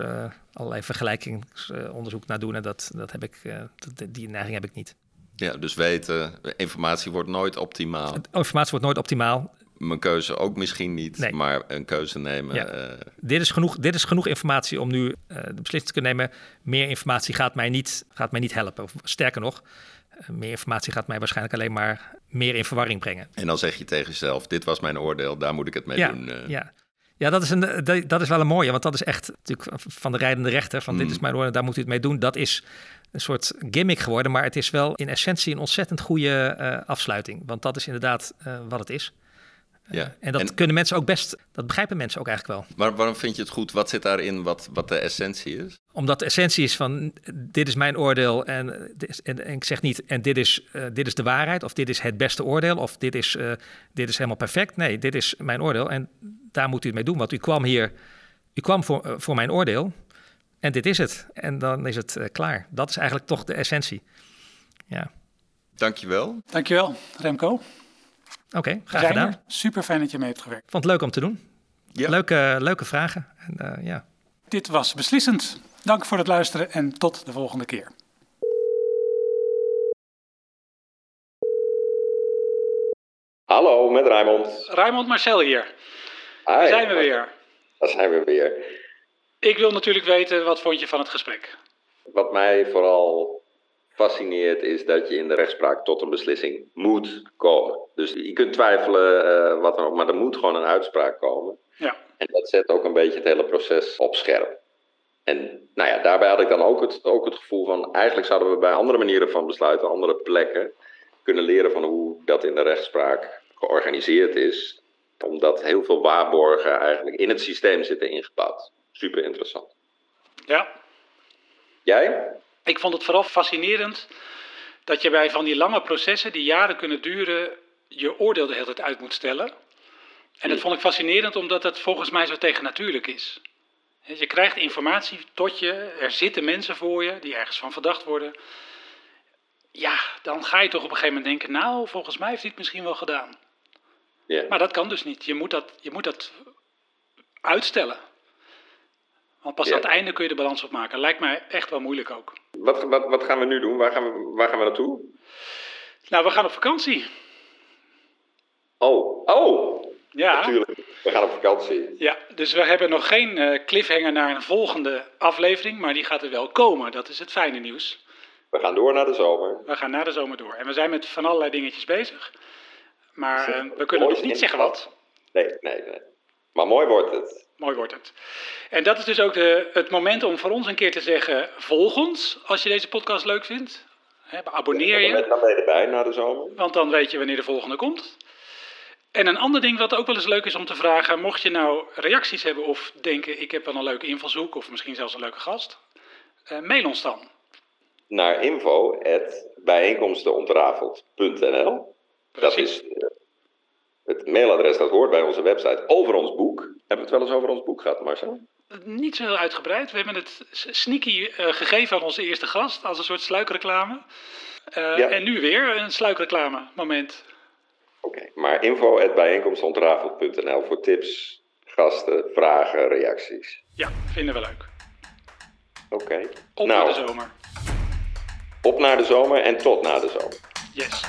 allerlei vergelijkingsonderzoek naar doen en dat, dat heb ik, dat, die neiging heb ik niet. Ja, dus weten, informatie wordt nooit optimaal. Informatie wordt nooit optimaal mijn keuze ook misschien niet, nee. maar een keuze nemen. Ja. Uh... Dit, is genoeg, dit is genoeg informatie om nu uh, de beslissing te kunnen nemen. Meer informatie gaat mij niet, gaat mij niet helpen. Of, sterker nog, Meer informatie gaat mij waarschijnlijk alleen maar meer in verwarring brengen. En dan zeg je tegen jezelf, dit was mijn oordeel, daar moet ik het mee ja, doen. eh. Ja, ja dat, is een, dat is wel een mooie, want dat is echt natuurlijk van de rijdende rechter, van dit Mm. is mijn oordeel, daar moet u het mee doen. Dat is een soort gimmick geworden, maar het is wel in essentie een ontzettend goede eh, afsluiting. Want dat is inderdaad eh, wat het is. Ja. En dat kunnen mensen ook best, dat begrijpen mensen ook eigenlijk wel. Maar waarom vind je het goed? Wat zit daarin wat, wat de essentie is? Omdat de essentie is van dit is mijn oordeel en, dit is- en, en ik zeg niet en dit is, eh, dit is de waarheid of dit is het beste oordeel of dit is, eh, dit is helemaal perfect. Nee, dit is mijn oordeel en daar moet u het mee doen. Want u kwam hier, u kwam voor, eh, voor mijn oordeel en dit is het. En dan is het eh, klaar. Dat is eigenlijk toch de essentie. Ja, Dankjewel. Dankjewel, Remco. Oké, graag zijn gedaan. er. Super fijn dat je mee hebt gewerkt. Vond het leuk om te doen. Ja. Leuke, leuke vragen. En, eh, ja. Dit was Beslissend. Dank voor het luisteren en tot de volgende keer. Hallo, met Raymond. Raymond Marcel hier. Hi. Daar zijn we weer. Daar zijn we weer. Ik wil natuurlijk weten, wat vond je van het gesprek? Wat mij vooral fascineert is dat je in de rechtspraak tot een beslissing moet komen. Dus je kunt twijfelen eh, wat dan ook, maar er moet gewoon een uitspraak komen. Ja, En dat zet ook een beetje het hele proces op scherp. En nou ja, daarbij had ik dan ook het, ook het gevoel van, eigenlijk zouden we bij andere manieren van besluiten, andere plekken, kunnen leren van hoe dat in de rechtspraak georganiseerd is. Omdat heel veel waarborgen eigenlijk in het systeem zitten ingebouwd. Super interessant. ja. Jij? Ik vond het vooral fascinerend dat je bij van die lange processen die jaren kunnen duren, je oordeel de hele tijd uit moet stellen. En dat vond ik fascinerend omdat het volgens mij zo tegennatuurlijk is. Je krijgt informatie tot je, er zitten mensen voor je die ergens van verdacht worden. Ja, dan ga je toch op een gegeven moment denken, nou, volgens mij heeft hij het misschien wel gedaan. Ja. Maar dat kan dus niet. Je moet dat, je moet dat uitstellen. Want pas Ja. aan het einde kun je de balans opmaken. Lijkt mij echt wel moeilijk ook. Wat, wat, wat gaan we nu doen? Waar gaan we, waar gaan we naartoe? Nou, we gaan op vakantie. Oh, oh! Ja, Natuurlijk. We gaan op vakantie. ja dus we hebben nog geen eh, cliffhanger naar een volgende aflevering, maar die gaat er wel komen. Dat is het fijne nieuws. We gaan door naar de zomer. We gaan na de zomer door. En we zijn met van allerlei dingetjes bezig. Maar eh, we kunnen nog niet zeggen wat. Nee, nee, nee. Maar mooi wordt het. Mooi wordt het. En dat is dus ook de, het moment om voor ons een keer te zeggen: volg ons als je deze podcast leuk vindt. Abonneer je. Dan ben je erbij na de zomer. Want dan weet je wanneer de volgende komt. En een ander ding wat ook wel eens leuk is om te vragen, mocht je nou reacties hebben of denken ik heb wel een leuke invalshoek of misschien zelfs een leuke gast, eh, mail ons dan. Naar info.bijeenkomstenontrafeld.nl Dat is eh, het mailadres dat hoort bij onze website over ons boek. Hebben we het wel eens over ons boek gehad, Marcel? Niet zo heel uitgebreid. We hebben het sneaky eh, gegeven aan onze eerste gast als een soort sluikreclame. Eh, Ja. En nu weer een sluikreclame moment. Oké, maar info.bijeenkomstenontrafeld.nl voor tips, gasten, vragen, reacties. Ja, vinden we leuk. Oké. Op nou, naar de zomer. op naar de zomer en tot na de zomer. Yes.